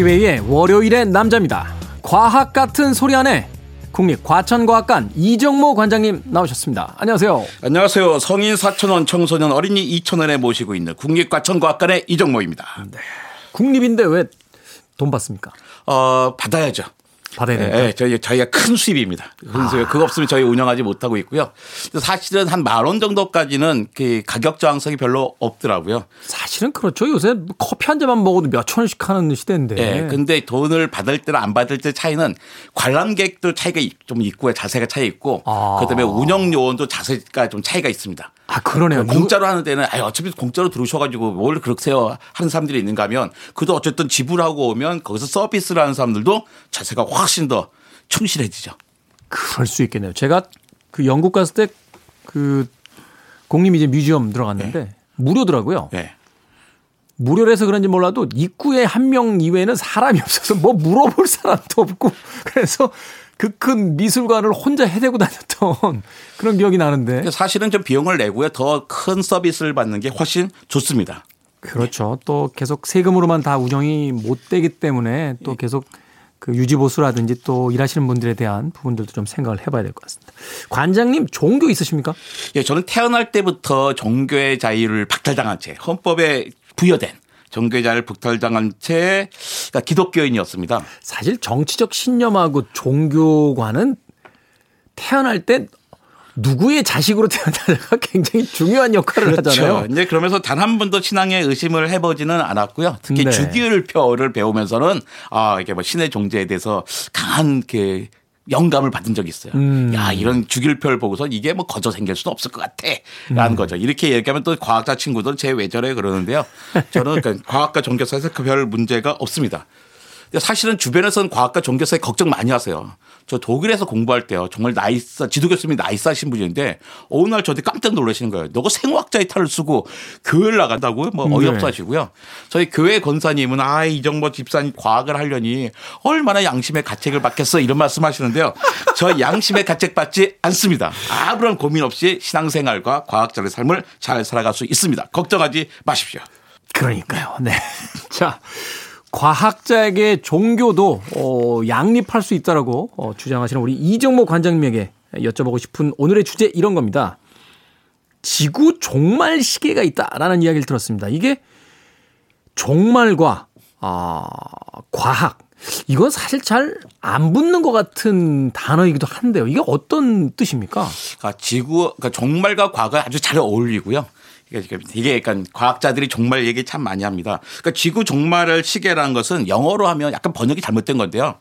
Speaker 1: 프리웨이의 월요일의 남자입니다. 과학 같은 소리 안에 국립과천과학관 이정모 관장님 나오셨습니다. 안녕하세요.
Speaker 9: 안녕하세요. 성인 4천원, 청소년 어린이 2천원에 모시고 있는 국립과천과학관의 이정모입니다. 네.
Speaker 1: 국립인데 왜 돈 받습니까?
Speaker 9: 어, 받아야죠.
Speaker 1: 받아야 됩니다.
Speaker 9: 네, 저희 저희가 큰 수입입니다. 그래서 아. 그거 없으면 저희 운영하지 못하고 있고요. 사실은 한 만 원 정도까지는 그 가격 저항성이 별로 없더라고요.
Speaker 1: 사실은 그렇죠. 요새 커피 한 잔만 먹어도 몇천 원씩 하는 시대인데.
Speaker 9: 네, 근데 돈을 받을 때랑 안 받을 때 차이는 관람객도 차이가 좀 있고요. 자세가 차이 있고 아. 그다음에 운영 요원도 자세가 좀 차이가 있습니다.
Speaker 1: 아, 그러네요.
Speaker 9: 공짜로 하는 데는 아 어차피 공짜로 들어오셔가지고 뭘 그렇게요 하는 사람들이 있는가 하면 그도 어쨌든 지불하고 오면 거기서 서비스를 하는 사람들도 자세가 훨씬 더 충실해지죠.
Speaker 1: 그럴 수 있겠네요. 제가 그 영국 갔을 때 그 공립 이제 뮤지엄 들어갔는데 네. 무료더라고요. 네. 무료라서 그런지 몰라도 입구에 한 명 이외에는 사람이 없어서 뭐 물어볼 사람도 없고 그래서 그 큰 미술관을 혼자 해대고 다녔던 그런 기억이 나는데.
Speaker 9: 사실은 좀 비용을 내고요. 더 큰 서비스를 받는 게 훨씬 좋습니다.
Speaker 1: 그렇죠. 또 계속 세금으로만 다 운영이 못 되기 때문에 또 예. 계속 그 유지보수라든지 또 일하시는 분들에 대한 부분들도 좀 생각을 해봐야 될 것 같습니다. 관장님 종교 있으십니까?
Speaker 9: 예, 저는 태어날 때부터 종교의 자유를 박탈당한 채 헌법에 부여된 종교자를 북탈당한 채 그러니까 기독교인이었습니다.
Speaker 1: 사실 정치적 신념하고 종교관은 태어날 때 누구의 자식으로 태어나가 굉장히 중요한 역할을 그렇죠. 하잖아요.
Speaker 9: 이제 그러면서 단 한 번도 신앙의 의심을 해보지는 않았고요. 특히 네. 주기율표를 배우면서는 아 이게 뭐 신의 존재에 대해서 강한 그 영감을 받은 적이 있어요. 음. 야, 이런 주길표를 보고서 이게 뭐 거저 생길 수도 없을 것 같아. 라는 음. 거죠. 이렇게 얘기하면 또 과학자 친구들 제 외절에 그러는데요. 저는 그 과학과 종교 사이에서 별 문제가 없습니다. 사실은 주변에서는 과학과 종교 사이에 걱정 많이 하세요. 저 독일에서 공부할 때요. 정말 nice, 지도 교수님이 nice하신 분인데 어느 날 저한테 깜짝 놀라시는 거예요. 너가 생화학자의 탈을 쓰고 교회를 나간다고요? 뭐 네. 어이없어 하시고요. 저희 교회 권사님은 아, 이정모 집사님 과학을 하려니 얼마나 양심의 가책을 받겠어 이런 말씀 하시는데요. 저 양심의 가책 받지 않습니다. 아무런 고민 없이 신앙생활과 과학자의 삶을 잘 살아갈 수 있습니다. 걱정하지 마십시오.
Speaker 1: 그러니까요. 네. 자. 과학자에게 종교도 어, 양립할 수 있다라고 어, 주장하시는 우리 이정모 관장님에게 여쭤보고 싶은 오늘의 주제 이런 겁니다. 지구 종말 시계가 있다라는 이야기를 들었습니다. 이게 종말과 아, 과학 이건 사실 잘 안 붙는 것 같은 단어이기도 한데요. 이게 어떤 뜻입니까?
Speaker 9: 그러니까 지구, 그러니까 종말과 과거에 아주 잘 어울리고요. 이게 약간 과학자들이 종말 얘기 참 많이 합니다. 그러니까 지구 종말을 시계라는 것은 영어로 하면 약간 번역이 잘못된 건데요.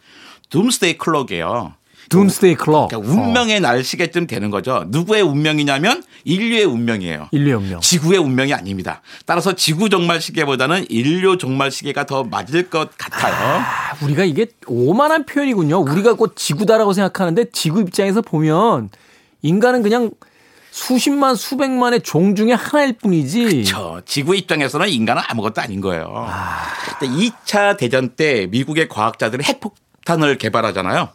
Speaker 9: Doomsday Clock이에요.
Speaker 1: Doomsday Clock.
Speaker 9: 그러니까 운명의 어. 날 시계쯤 되는 거죠. 누구의 운명이냐면 인류의 운명이에요.
Speaker 1: 인류의 운명.
Speaker 9: 지구의 운명이 아닙니다. 따라서 지구 종말 시계보다는 인류 종말 시계가 더 맞을 것 같아요.
Speaker 1: 아, 우리가 이게 오만한 표현이군요. 우리가 곧 지구다라고 생각하는데 지구 입장에서 보면 인간은 그냥 수십만 수백만의 종 중에 하나일 뿐이지.
Speaker 9: 그렇죠. 지구 입장에서는 인간은 아무것도 아닌 거예요. 아. 2차 대전 때 미국의 과학자들이 핵폭탄을 개발하잖아요.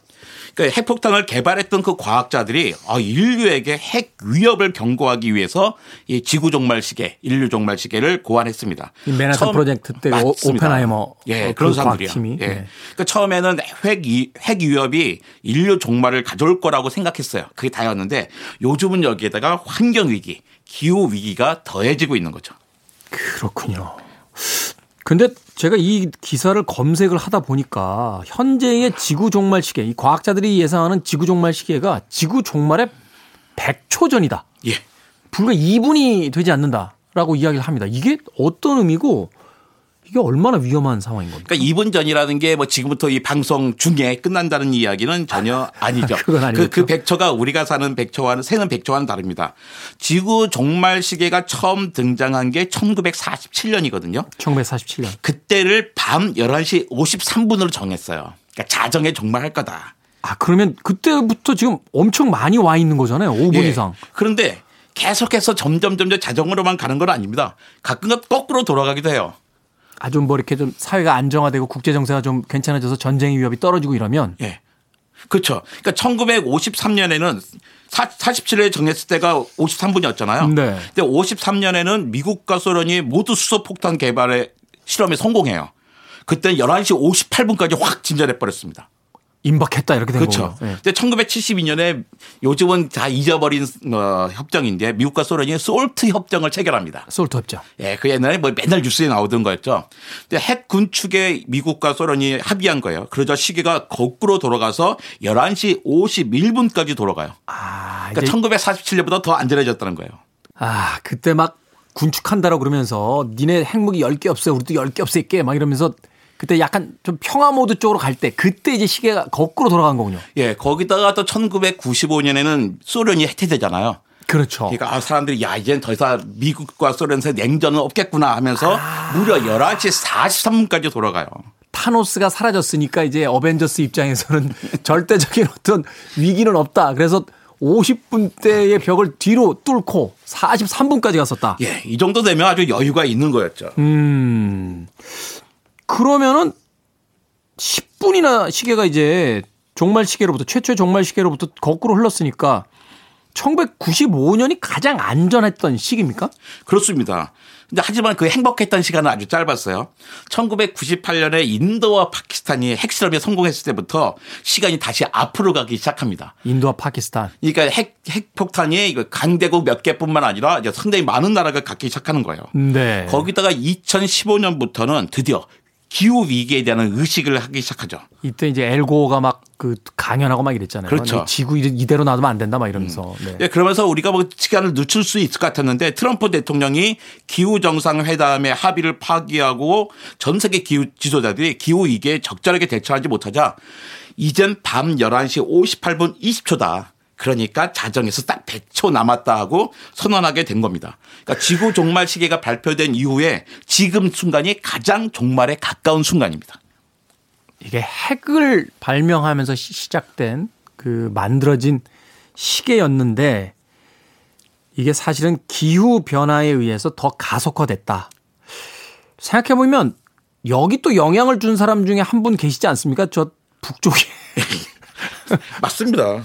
Speaker 9: 그 핵폭탄을 개발했던 그 과학자들이 아, 인류에게 핵 위협을 경고하기 위해서 이 지구 종말 시계, 인류 종말 시계를 고안했습니다.
Speaker 1: 맨하탄 프로젝트 때 맞습니다. 오펜하이머
Speaker 9: 예, 그 그런 사람들이요. 예. 네. 그러니까 처음에는 핵, 핵 위협이 인류 종말을 가져올 거라고 생각했어요. 그게 다였는데 요즘은 여기에다가 환경 위기, 기후 위기가 더해지고 있는 거죠.
Speaker 1: 그렇군요. 근데 제가 이 기사를 검색을 하다 보니까 현재의 지구 종말 시계, 이 과학자들이 예상하는 지구 종말 시계가 지구 종말의 100초 전이다.
Speaker 9: 예.
Speaker 1: 불과 2분이 되지 않는다라고 이야기를 합니다. 이게 어떤 의미고 이게 얼마나 위험한 상황인 겁니까?
Speaker 9: 그러니까 2분 전이라는 게 뭐 지금부터 이 방송 중에 끝난다는 이야기는 전혀 아니죠.
Speaker 1: 그건 아니죠.
Speaker 9: 그, 그 백초가 우리가 사는 백초와는 새는 백초와는 다릅니다. 지구 종말 시계가 처음 등장한 게 1947년이거든요.
Speaker 1: 1947년.
Speaker 9: 그때를 밤 11시 53분으로 정했어요. 그러니까 자정에 종말할 거다.
Speaker 1: 아, 그러면 그때부터 지금 엄청 많이 와 있는 거잖아요. 5분 예. 이상.
Speaker 9: 그런데 계속해서 점점 점점 자정으로만 가는 건 아닙니다. 가끔은 거꾸로 돌아가기도 해요.
Speaker 1: 아주 뭐 이렇게 좀 사회가 안정화되고 국제 정세가 좀 괜찮아져서 전쟁의 위협이 떨어지고 이러면
Speaker 9: 예. 그렇죠. 그러니까 1953년에는 47회 정했을 때가 53분이었잖아요. 네. 근데 53년에는 미국과 소련이 모두 수소 폭탄 개발에 실험에 성공해요. 그때는 11시 58분까지 확 진전해 버렸습니다.
Speaker 1: 임박했다 이렇게 된
Speaker 9: 그렇죠. 거죠. 네. 근데 1972년에 요즘은 다 잊어버린 어, 협정인데 미국과 소련이 솔트 협정을 체결합니다.
Speaker 1: 솔트 협정.
Speaker 9: 예, 그 옛날에 뭐 맨날 뉴스에 나오던 거였죠. 근데 핵 군축에 미국과 소련이 합의한 거예요. 그러자 시계가 거꾸로 돌아가서 11시 51분까지 돌아가요. 아, 그러니까 1947년보다 더 안전해졌다는 거예요.
Speaker 1: 아, 그때 막 군축한다라고 그러면서 니네 핵무기 10개 없어요. 우리도 10개 없앨게 막 이러면서 그때 약간 좀 평화 모드 쪽으로 갈 때 그때 이제 시계가 거꾸로 돌아간 거군요.
Speaker 9: 예, 거기다가 또 1995년에는 소련이 해체되잖아요.
Speaker 1: 그렇죠.
Speaker 9: 그러니까 아, 사람들이 야 이제는 더 이상 미국과 소련 사이 냉전은 없겠구나 하면서 아. 무려 11시 43분까지 돌아가요.
Speaker 1: 타노스가 사라졌으니까 이제 어벤져스 입장에서는 절대적인 어떤 위기는 없다. 그래서 50분대의 벽을 뒤로 뚫고 43분까지 갔었다.
Speaker 9: 예, 이 정도 되면 아주 여유가 있는 거였죠.
Speaker 1: 음. 그러면은 10분이나 시계가 이제 종말 시계로부터 최초의 종말 시계로부터 거꾸로 흘렀으니까 1995년이 가장 안전했던 시기입니까?
Speaker 9: 그렇습니다. 근데 하지만 그 행복했던 시간은 아주 짧았어요. 1998년에 인도와 파키스탄이 핵실험에 성공했을 때부터 시간이 다시 앞으로 가기 시작합니다.
Speaker 1: 인도와 파키스탄.
Speaker 9: 그러니까 핵, 핵폭탄이 강대국 몇 개뿐만 아니라 이제 상당히 많은 나라가 갖기 시작하는 거예요.
Speaker 1: 네.
Speaker 9: 거기다가 2015년부터는 드디어 기후 위기에 대한 의식을 하기 시작하죠.
Speaker 1: 이때 이제 엘고가 막 그 강연하고 막 이랬잖아요.
Speaker 9: 그렇죠.
Speaker 1: 지구 이대로 놔두면 안 된다 막 이러면서.
Speaker 9: 음. 네. 네. 그러면서 우리가 뭐 시간을 늦출 수 있을 것 같았는데 트럼프 대통령이 기후 정상회담의 합의를 파기하고 전 세계 기후 지도자들이 기후 위기에 적절하게 대처하지 못하자 이젠 밤 11시 58분 20초다. 그러니까 자정에서 딱 100초 남았다 하고 선언하게 된 겁니다. 그러니까 지구 종말 시계가 발표된 이후에 지금 순간이 가장 종말에 가까운 순간입니다.
Speaker 1: 이게 핵을 발명하면서 시작된 그 만들어진 시계였는데 이게 사실은 기후 변화에 의해서 더 가속화됐다. 생각해 보면 여기 또 영향을 준 사람 중에 한 분 계시지 않습니까? 저 북쪽에.
Speaker 9: 맞습니다.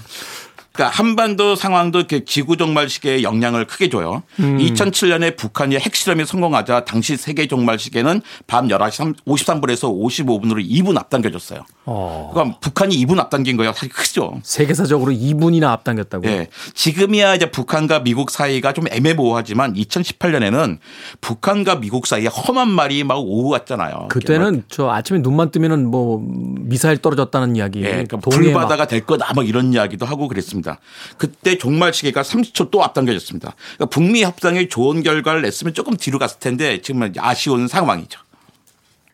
Speaker 9: 그러니까 한반도 상황도 지구 종말 시계에 영향을 크게 줘요. 음. 2007년에 북한이 핵실험에 성공하자 당시 세계 종말 시계는 밤 11시 53분에서 55분으로 2분 앞당겨졌어요. 어. 그러니까 북한이 2분 앞당긴 거예요. 사실 크죠.
Speaker 1: 세계사적으로 2분이나 앞당겼다고요?
Speaker 9: 네. 지금이야 이제 북한과 미국 사이가 좀 애매모호하지만 2018년에는 북한과 미국 사이에 험한 말이 막 오고 갔잖아요.
Speaker 1: 그때는 저 아침에 눈만 뜨면은 뭐 미사일 떨어졌다는 이야기.
Speaker 9: 네. 그러니까 불바다가 될 거다 막 이런 이야기도 하고 그랬습니다. 있습니다. 그때 종말 시계가 30초 또 앞당겨졌습니다. 그러니까 북미 협상에 좋은 결과를 냈으면 조금 뒤로 갔을 텐데 지금은 아쉬운 상황이죠.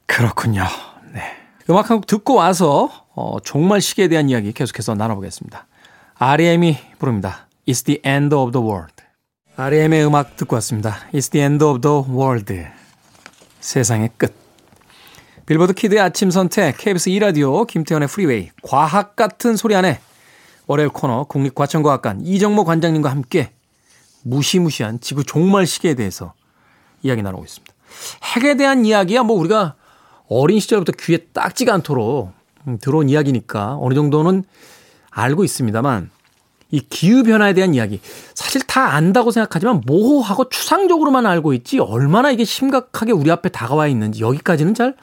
Speaker 1: 그렇군요. 네. 음악 한 곡 듣고 와서 어, 종말 시계에 대한 이야기 계속해서 나눠보겠습니다. REM이 부릅니다. It's the end of the world. REM의 음악 듣고 왔습니다. It's the end of the world. 세상의 끝. 빌보드 키드의 아침 선택, KBS 2라디오, 김태현의 프리웨이, 과학 같은 소리 안에 월요일 코너 국립과천과학관 이정모 관장님과 함께 무시무시한 지구 종말 시계에 대해서 이야기 나누고 있습니다. 핵에 대한 이야기야 뭐 우리가 어린 시절부터 귀에 딱지가 앉도록 들어온 이야기니까 어느 정도는 알고 있습니다만 이 기후변화에 대한 이야기 사실 다 안다고 생각하지만 모호하고 추상적으로만 알고 있지 얼마나 이게 심각하게 우리 앞에 다가와 있는지 여기까지는 잘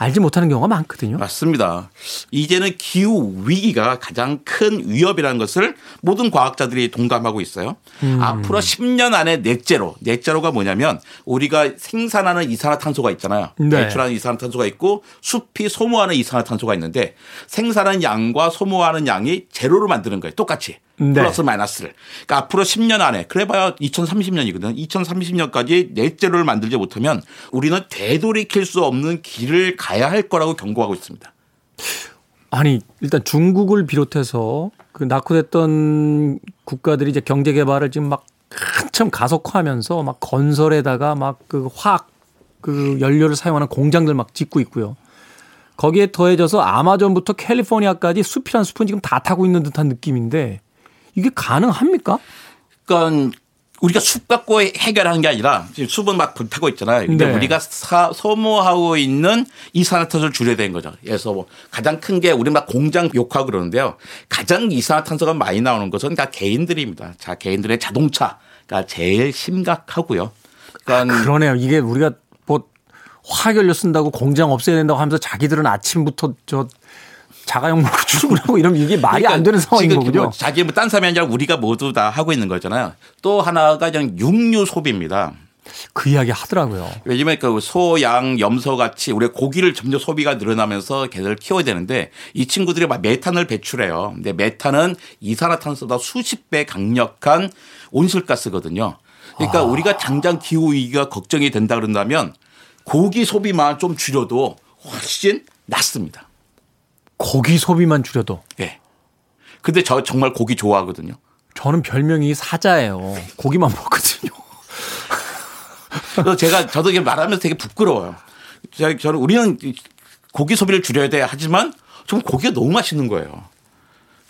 Speaker 1: 알지 못하는 경우가 많거든요.
Speaker 9: 맞습니다. 이제는 기후 위기가 가장 큰 위협이라는 것을 모든 과학자들이 동감하고 있어요. 음. 앞으로 10년 안에 넷제로, 넷제로가 뭐냐면 우리가 생산하는 이산화탄소가 있잖아요. 네. 배출하는 이산화탄소가 있고 숲이 소모하는 이산화탄소가 있는데 생산하는 양과 소모하는 양이 제로로 만드는 거예요. 똑같이. 네. 플러스 마이너스를. 그러니까 앞으로 10년 안에 그래봐야 2030년이거든. 2030년까지 넷제로를 만들지 못하면 우리는 되돌이킬 수 없는 길을 가야 할 거라고 경고하고 있습니다.
Speaker 1: 아니 일단 중국을 비롯해서 그 낙후됐던 국가들이 이제 경제 개발을 지금 막 한참 가속화하면서 막 건설에다가 막 그 화학 그 연료를 사용하는 공장들 막 짓고 있고요. 거기에 더해져서 아마존부터 캘리포니아까지 숲이란 숲은 지금 다 타고 있는 듯한 느낌인데 이게 가능합니까?
Speaker 9: 그러니까 우리가 숲 갖고 해결하는 게 아니라 지금 숲은 막 불타고 있잖아요. 근데 네. 우리가 사, 소모하고 있는 이산화탄소를 줄여야 되는 거죠. 그래서 뭐 가장 큰 게 우리 막 공장 욕하고 그러는데요. 가장 이산화탄소가 많이 나오는 것은 다 개인들입니다. 자, 개인들의 자동차가 제일 심각하고요.
Speaker 1: 그러니까 아, 그러네요. 이게 우리가 뭐 화학연료 쓴다고 공장 없애야 된다고 하면서 자기들은 아침부터 저 자가용 먹고 출근하고 이러면 이게 말이 그러니까 안 되는 상황인 거군요. 뭐
Speaker 9: 자기 뭐딴 사람이 아니라 우리가 모두 다 하고 있는 거잖아요. 또 하나가 그냥 육류 소비입니다.
Speaker 1: 그 이야기 하더라고요.
Speaker 9: 왜냐면 그 소, 양, 염소 같이 우리 고기를 점점 소비가 늘어나면서 개를 키워야 되는데 이 친구들이 막 메탄을 배출해요. 근데 메탄은 이산화탄소보다 수십 배 강력한 온실가스거든요. 그러니까 아. 우리가 당장 기후 위기가 걱정이 된다 그런다면 고기 소비만 좀 줄여도 훨씬 낫습니다.
Speaker 1: 고기 소비만 줄여도.
Speaker 9: 예. 근데 저 정말 고기 좋아하거든요.
Speaker 1: 저는 별명이 사자예요. 고기만 먹거든요.
Speaker 9: 그래서 제가 저도 이게 말하면서 되게 부끄러워요. 저는 우리는 고기 소비를 줄여야 돼 하지만 좀 고기가 너무 맛있는 거예요.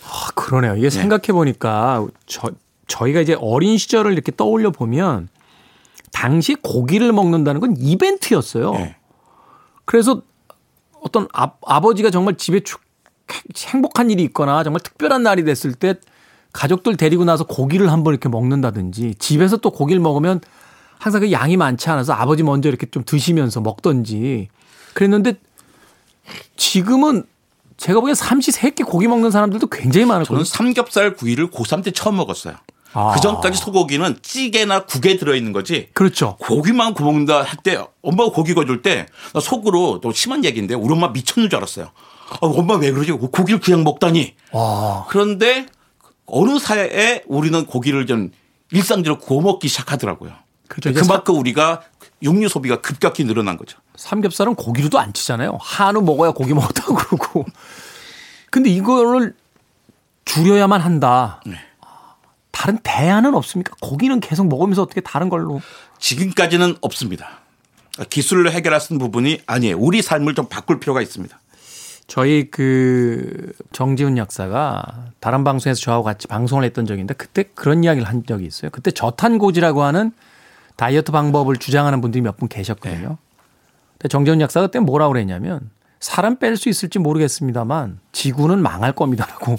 Speaker 1: 아, 그러네요. 이게 네. 생각해 보니까 저 저희가 이제 어린 시절을 이렇게 떠올려 보면 당시 고기를 먹는다는 건 이벤트였어요. 네. 그래서 어떤 아, 아버지가 정말 집에 축, 행복한 일이 있거나 정말 특별한 날이 됐을 때 가족들 데리고 나서 고기를 한번 이렇게 먹는다든지 집에서 또 고기를 먹으면 항상 그 양이 많지 않아서 아버지 먼저 이렇게 좀 드시면서 먹던지 그랬는데 지금은 제가 보기엔 삼시 세끼 고기 먹는 사람들도 굉장히 많을 거예요.
Speaker 9: 저는 삼겹살 구이를 고3 때 처음 먹었어요. 아. 그 전까지 소고기는 찌개나 국에 들어있는 거지.
Speaker 1: 그렇죠.
Speaker 9: 고기만 구워 먹는다 할 때 엄마가 고기 구워줄 때 나 속으로 또 심한 얘기인데 우리 엄마 미쳤는 줄 알았어요. 아, 엄마 왜 그러지? 고기를 그냥 먹다니. 와. 그런데 어느 사회에 우리는 고기를 좀 일상적으로 구워 먹기 시작하더라고요. 그렇죠. 그만큼 우리가 육류 소비가 급격히 늘어난 거죠.
Speaker 1: 삼겹살은 고기로도 안 치잖아요. 한우 먹어야 고기 먹었다고 그러고. 근데 이거를 줄여야만 한다. 네. 다른 대안은 없습니까? 고기는 계속 먹으면서 어떻게 다른 걸로?
Speaker 9: 지금까지는 없습니다. 기술로 해결할 수 있는 부분이 아니에요. 우리 삶을 좀 바꿀 필요가 있습니다.
Speaker 1: 저희 그 정지훈 약사가 다른 방송에서 저하고 같이 방송을 했던 적이 있는데 그때 그런 이야기를 한 적이 있어요. 그때 저탄고지라고 하는 다이어트 방법을 주장하는 분들이 몇 분 계셨거든요. 네. 근데 정지훈 약사가 그때 뭐라고 그랬냐면 사람 뺄 수 있을지 모르겠습니다만 지구는 망할 겁니다라고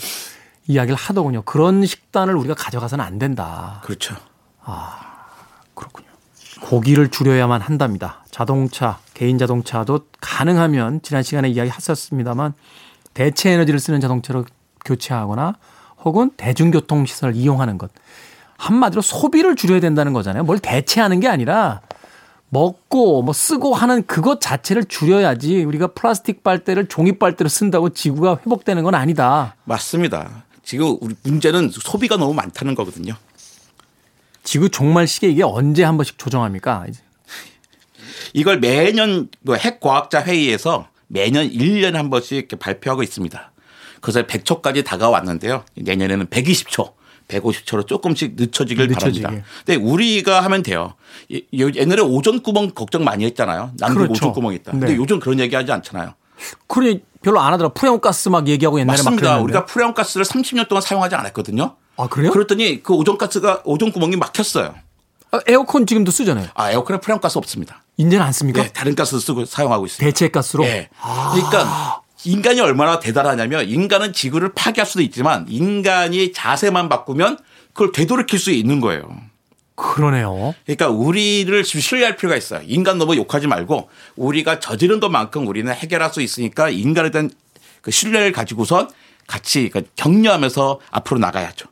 Speaker 1: 이야기를 하더군요. 그런 식단을 우리가 가져가서는 안 된다.
Speaker 9: 그렇죠.
Speaker 1: 아, 그렇군요. 고기를 줄여야만 한답니다. 자동차, 개인 자동차도 가능하면 지난 시간에 이야기 하셨습니다만 대체 에너지를 쓰는 자동차로 교체하거나 혹은 대중교통 시설을 이용하는 것. 한마디로 소비를 줄여야 된다는 거잖아요. 뭘 대체하는 게 아니라 먹고 뭐 쓰고 하는 그것 자체를 줄여야지 우리가 플라스틱 빨대를 종이 빨대로 쓴다고 지구가 회복되는 건 아니다.
Speaker 9: 맞습니다. 지금 우리 문제는 소비가 너무 많다는 거거든요.
Speaker 1: 지구 종말 시계 이게 언제 한 번씩 조정합니까?
Speaker 9: 이걸 매년 뭐 핵과학자 회의에서 매년 1년에 한 번씩 이렇게 발표하고 있습니다. 그래서 100초까지 다가왔는데요. 내년에는 120초. 150초로 조금씩 늦춰지길 늦춰지게. 바랍니다. 근데 우리가 하면 돼요. 옛날에 오존 구멍 걱정 많이 했잖아요. 남극 그렇죠. 오존 구멍 있다. 네. 근데 요즘 그런 얘기 하지 않잖아요.
Speaker 1: 그래 별로 안 하더라. 프레온가스 막 얘기하고 옛날에
Speaker 9: 맞습니다.
Speaker 1: 막
Speaker 9: 우리가 프레온가스를 30년 동안 사용하지 않았거든요.
Speaker 1: 아 그래요?
Speaker 9: 그랬더니 그 오존가스가 오존 구멍이 막혔어요.
Speaker 1: 아, 에어컨 지금도 쓰잖아요.
Speaker 9: 아 에어컨에 프레온가스 없습니다.
Speaker 1: 이제는 안 씁니까?
Speaker 9: 네, 다른 가스 쓰고 사용하고 있습니다.
Speaker 1: 대체 가스로?
Speaker 9: 네. 아. 그러니까 인간이 얼마나 대단하냐면 인간은 지구를 파괴할 수도 있지만 인간이 자세만 바꾸면 그걸 되돌이킬 수 있는 거예요.
Speaker 1: 그러네요.
Speaker 9: 그러니까 우리를 신뢰할 필요가 있어요. 인간 너무 욕하지 말고 우리가 저지른 것만큼 우리는 해결할 수 있으니까 인간에 대한 그 신뢰를 가지고선 같이 그 격려하면서 앞으로 나가야죠.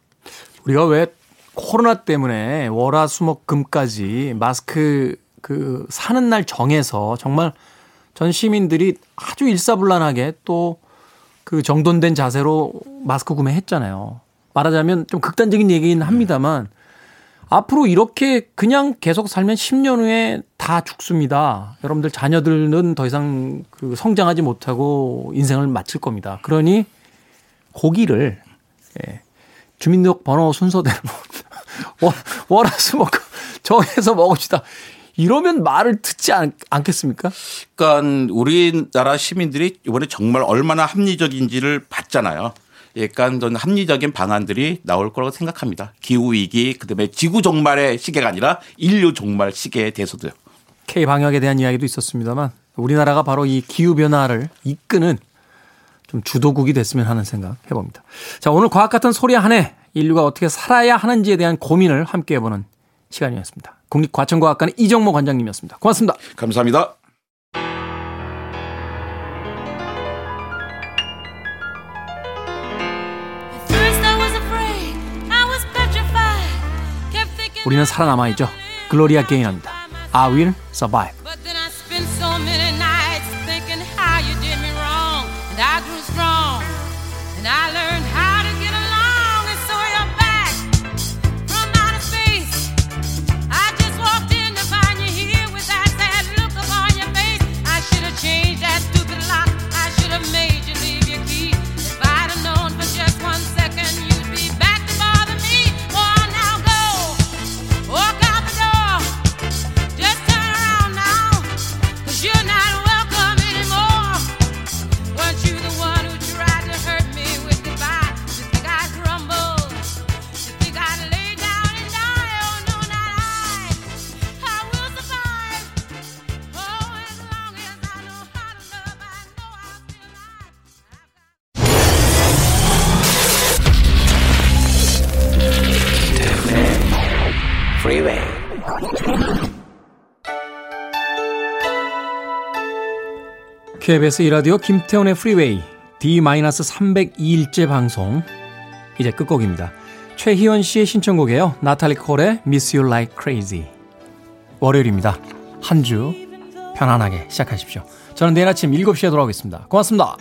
Speaker 1: 우리가 왜 코로나 때문에 월화수목금까지 마스크 그 사는 날 정해서 정말 전 시민들이 아주 일사불란하게 또 그 정돈된 자세로 마스크 구매했잖아요. 말하자면 좀 극단적인 얘기긴 합니다만 앞으로 이렇게 그냥 계속 살면 10년 후에 다 죽습니다. 여러분들 자녀들은 더 이상 그 성장하지 못하고 인생을 마칠 겁니다. 그러니 고기를 예, 주민등록번호 순서대로 월화수목금 정해서 먹읍시다. 이러면 말을 듣지 않, 겠습니까
Speaker 9: 그러니까 우리나라 시민들이 이번에 정말 얼마나 합리적인지를 봤잖아요. 약간 좀 합리적인 방안들이 나올 거라고 생각합니다. 기후 위기, 그다음에 지구 종말의 시계가 아니라 인류 종말 시계에 대해서도요.
Speaker 1: K 방역에 대한 이야기도 있었습니다만 우리나라가 바로 이 기후 변화를 이끄는 좀 주도국이 됐으면 하는 생각 해봅니다. 자, 오늘 과학 같은 소리 한 해 인류가 어떻게 살아야 하는지에 대한 고민을 함께 해보는 시간이었습니다. 국립과천과학관의 이정모 관장님이었습니다. 고맙습니다.
Speaker 9: 감사합니다.
Speaker 1: 우리는 살아남아야죠. 글로리아 게인합니다. I will survive. KBS 이라디오 김태훈의 프리웨이 D-302일째 방송 이제 끝곡입니다. 최희원 씨의 신청곡이에요. 나탈리 콜의 Miss You Like Crazy 월요일입니다. 한 주 편안하게 시작하십시오. 저는 내일 아침 7시에 돌아오겠습니다. 고맙습니다.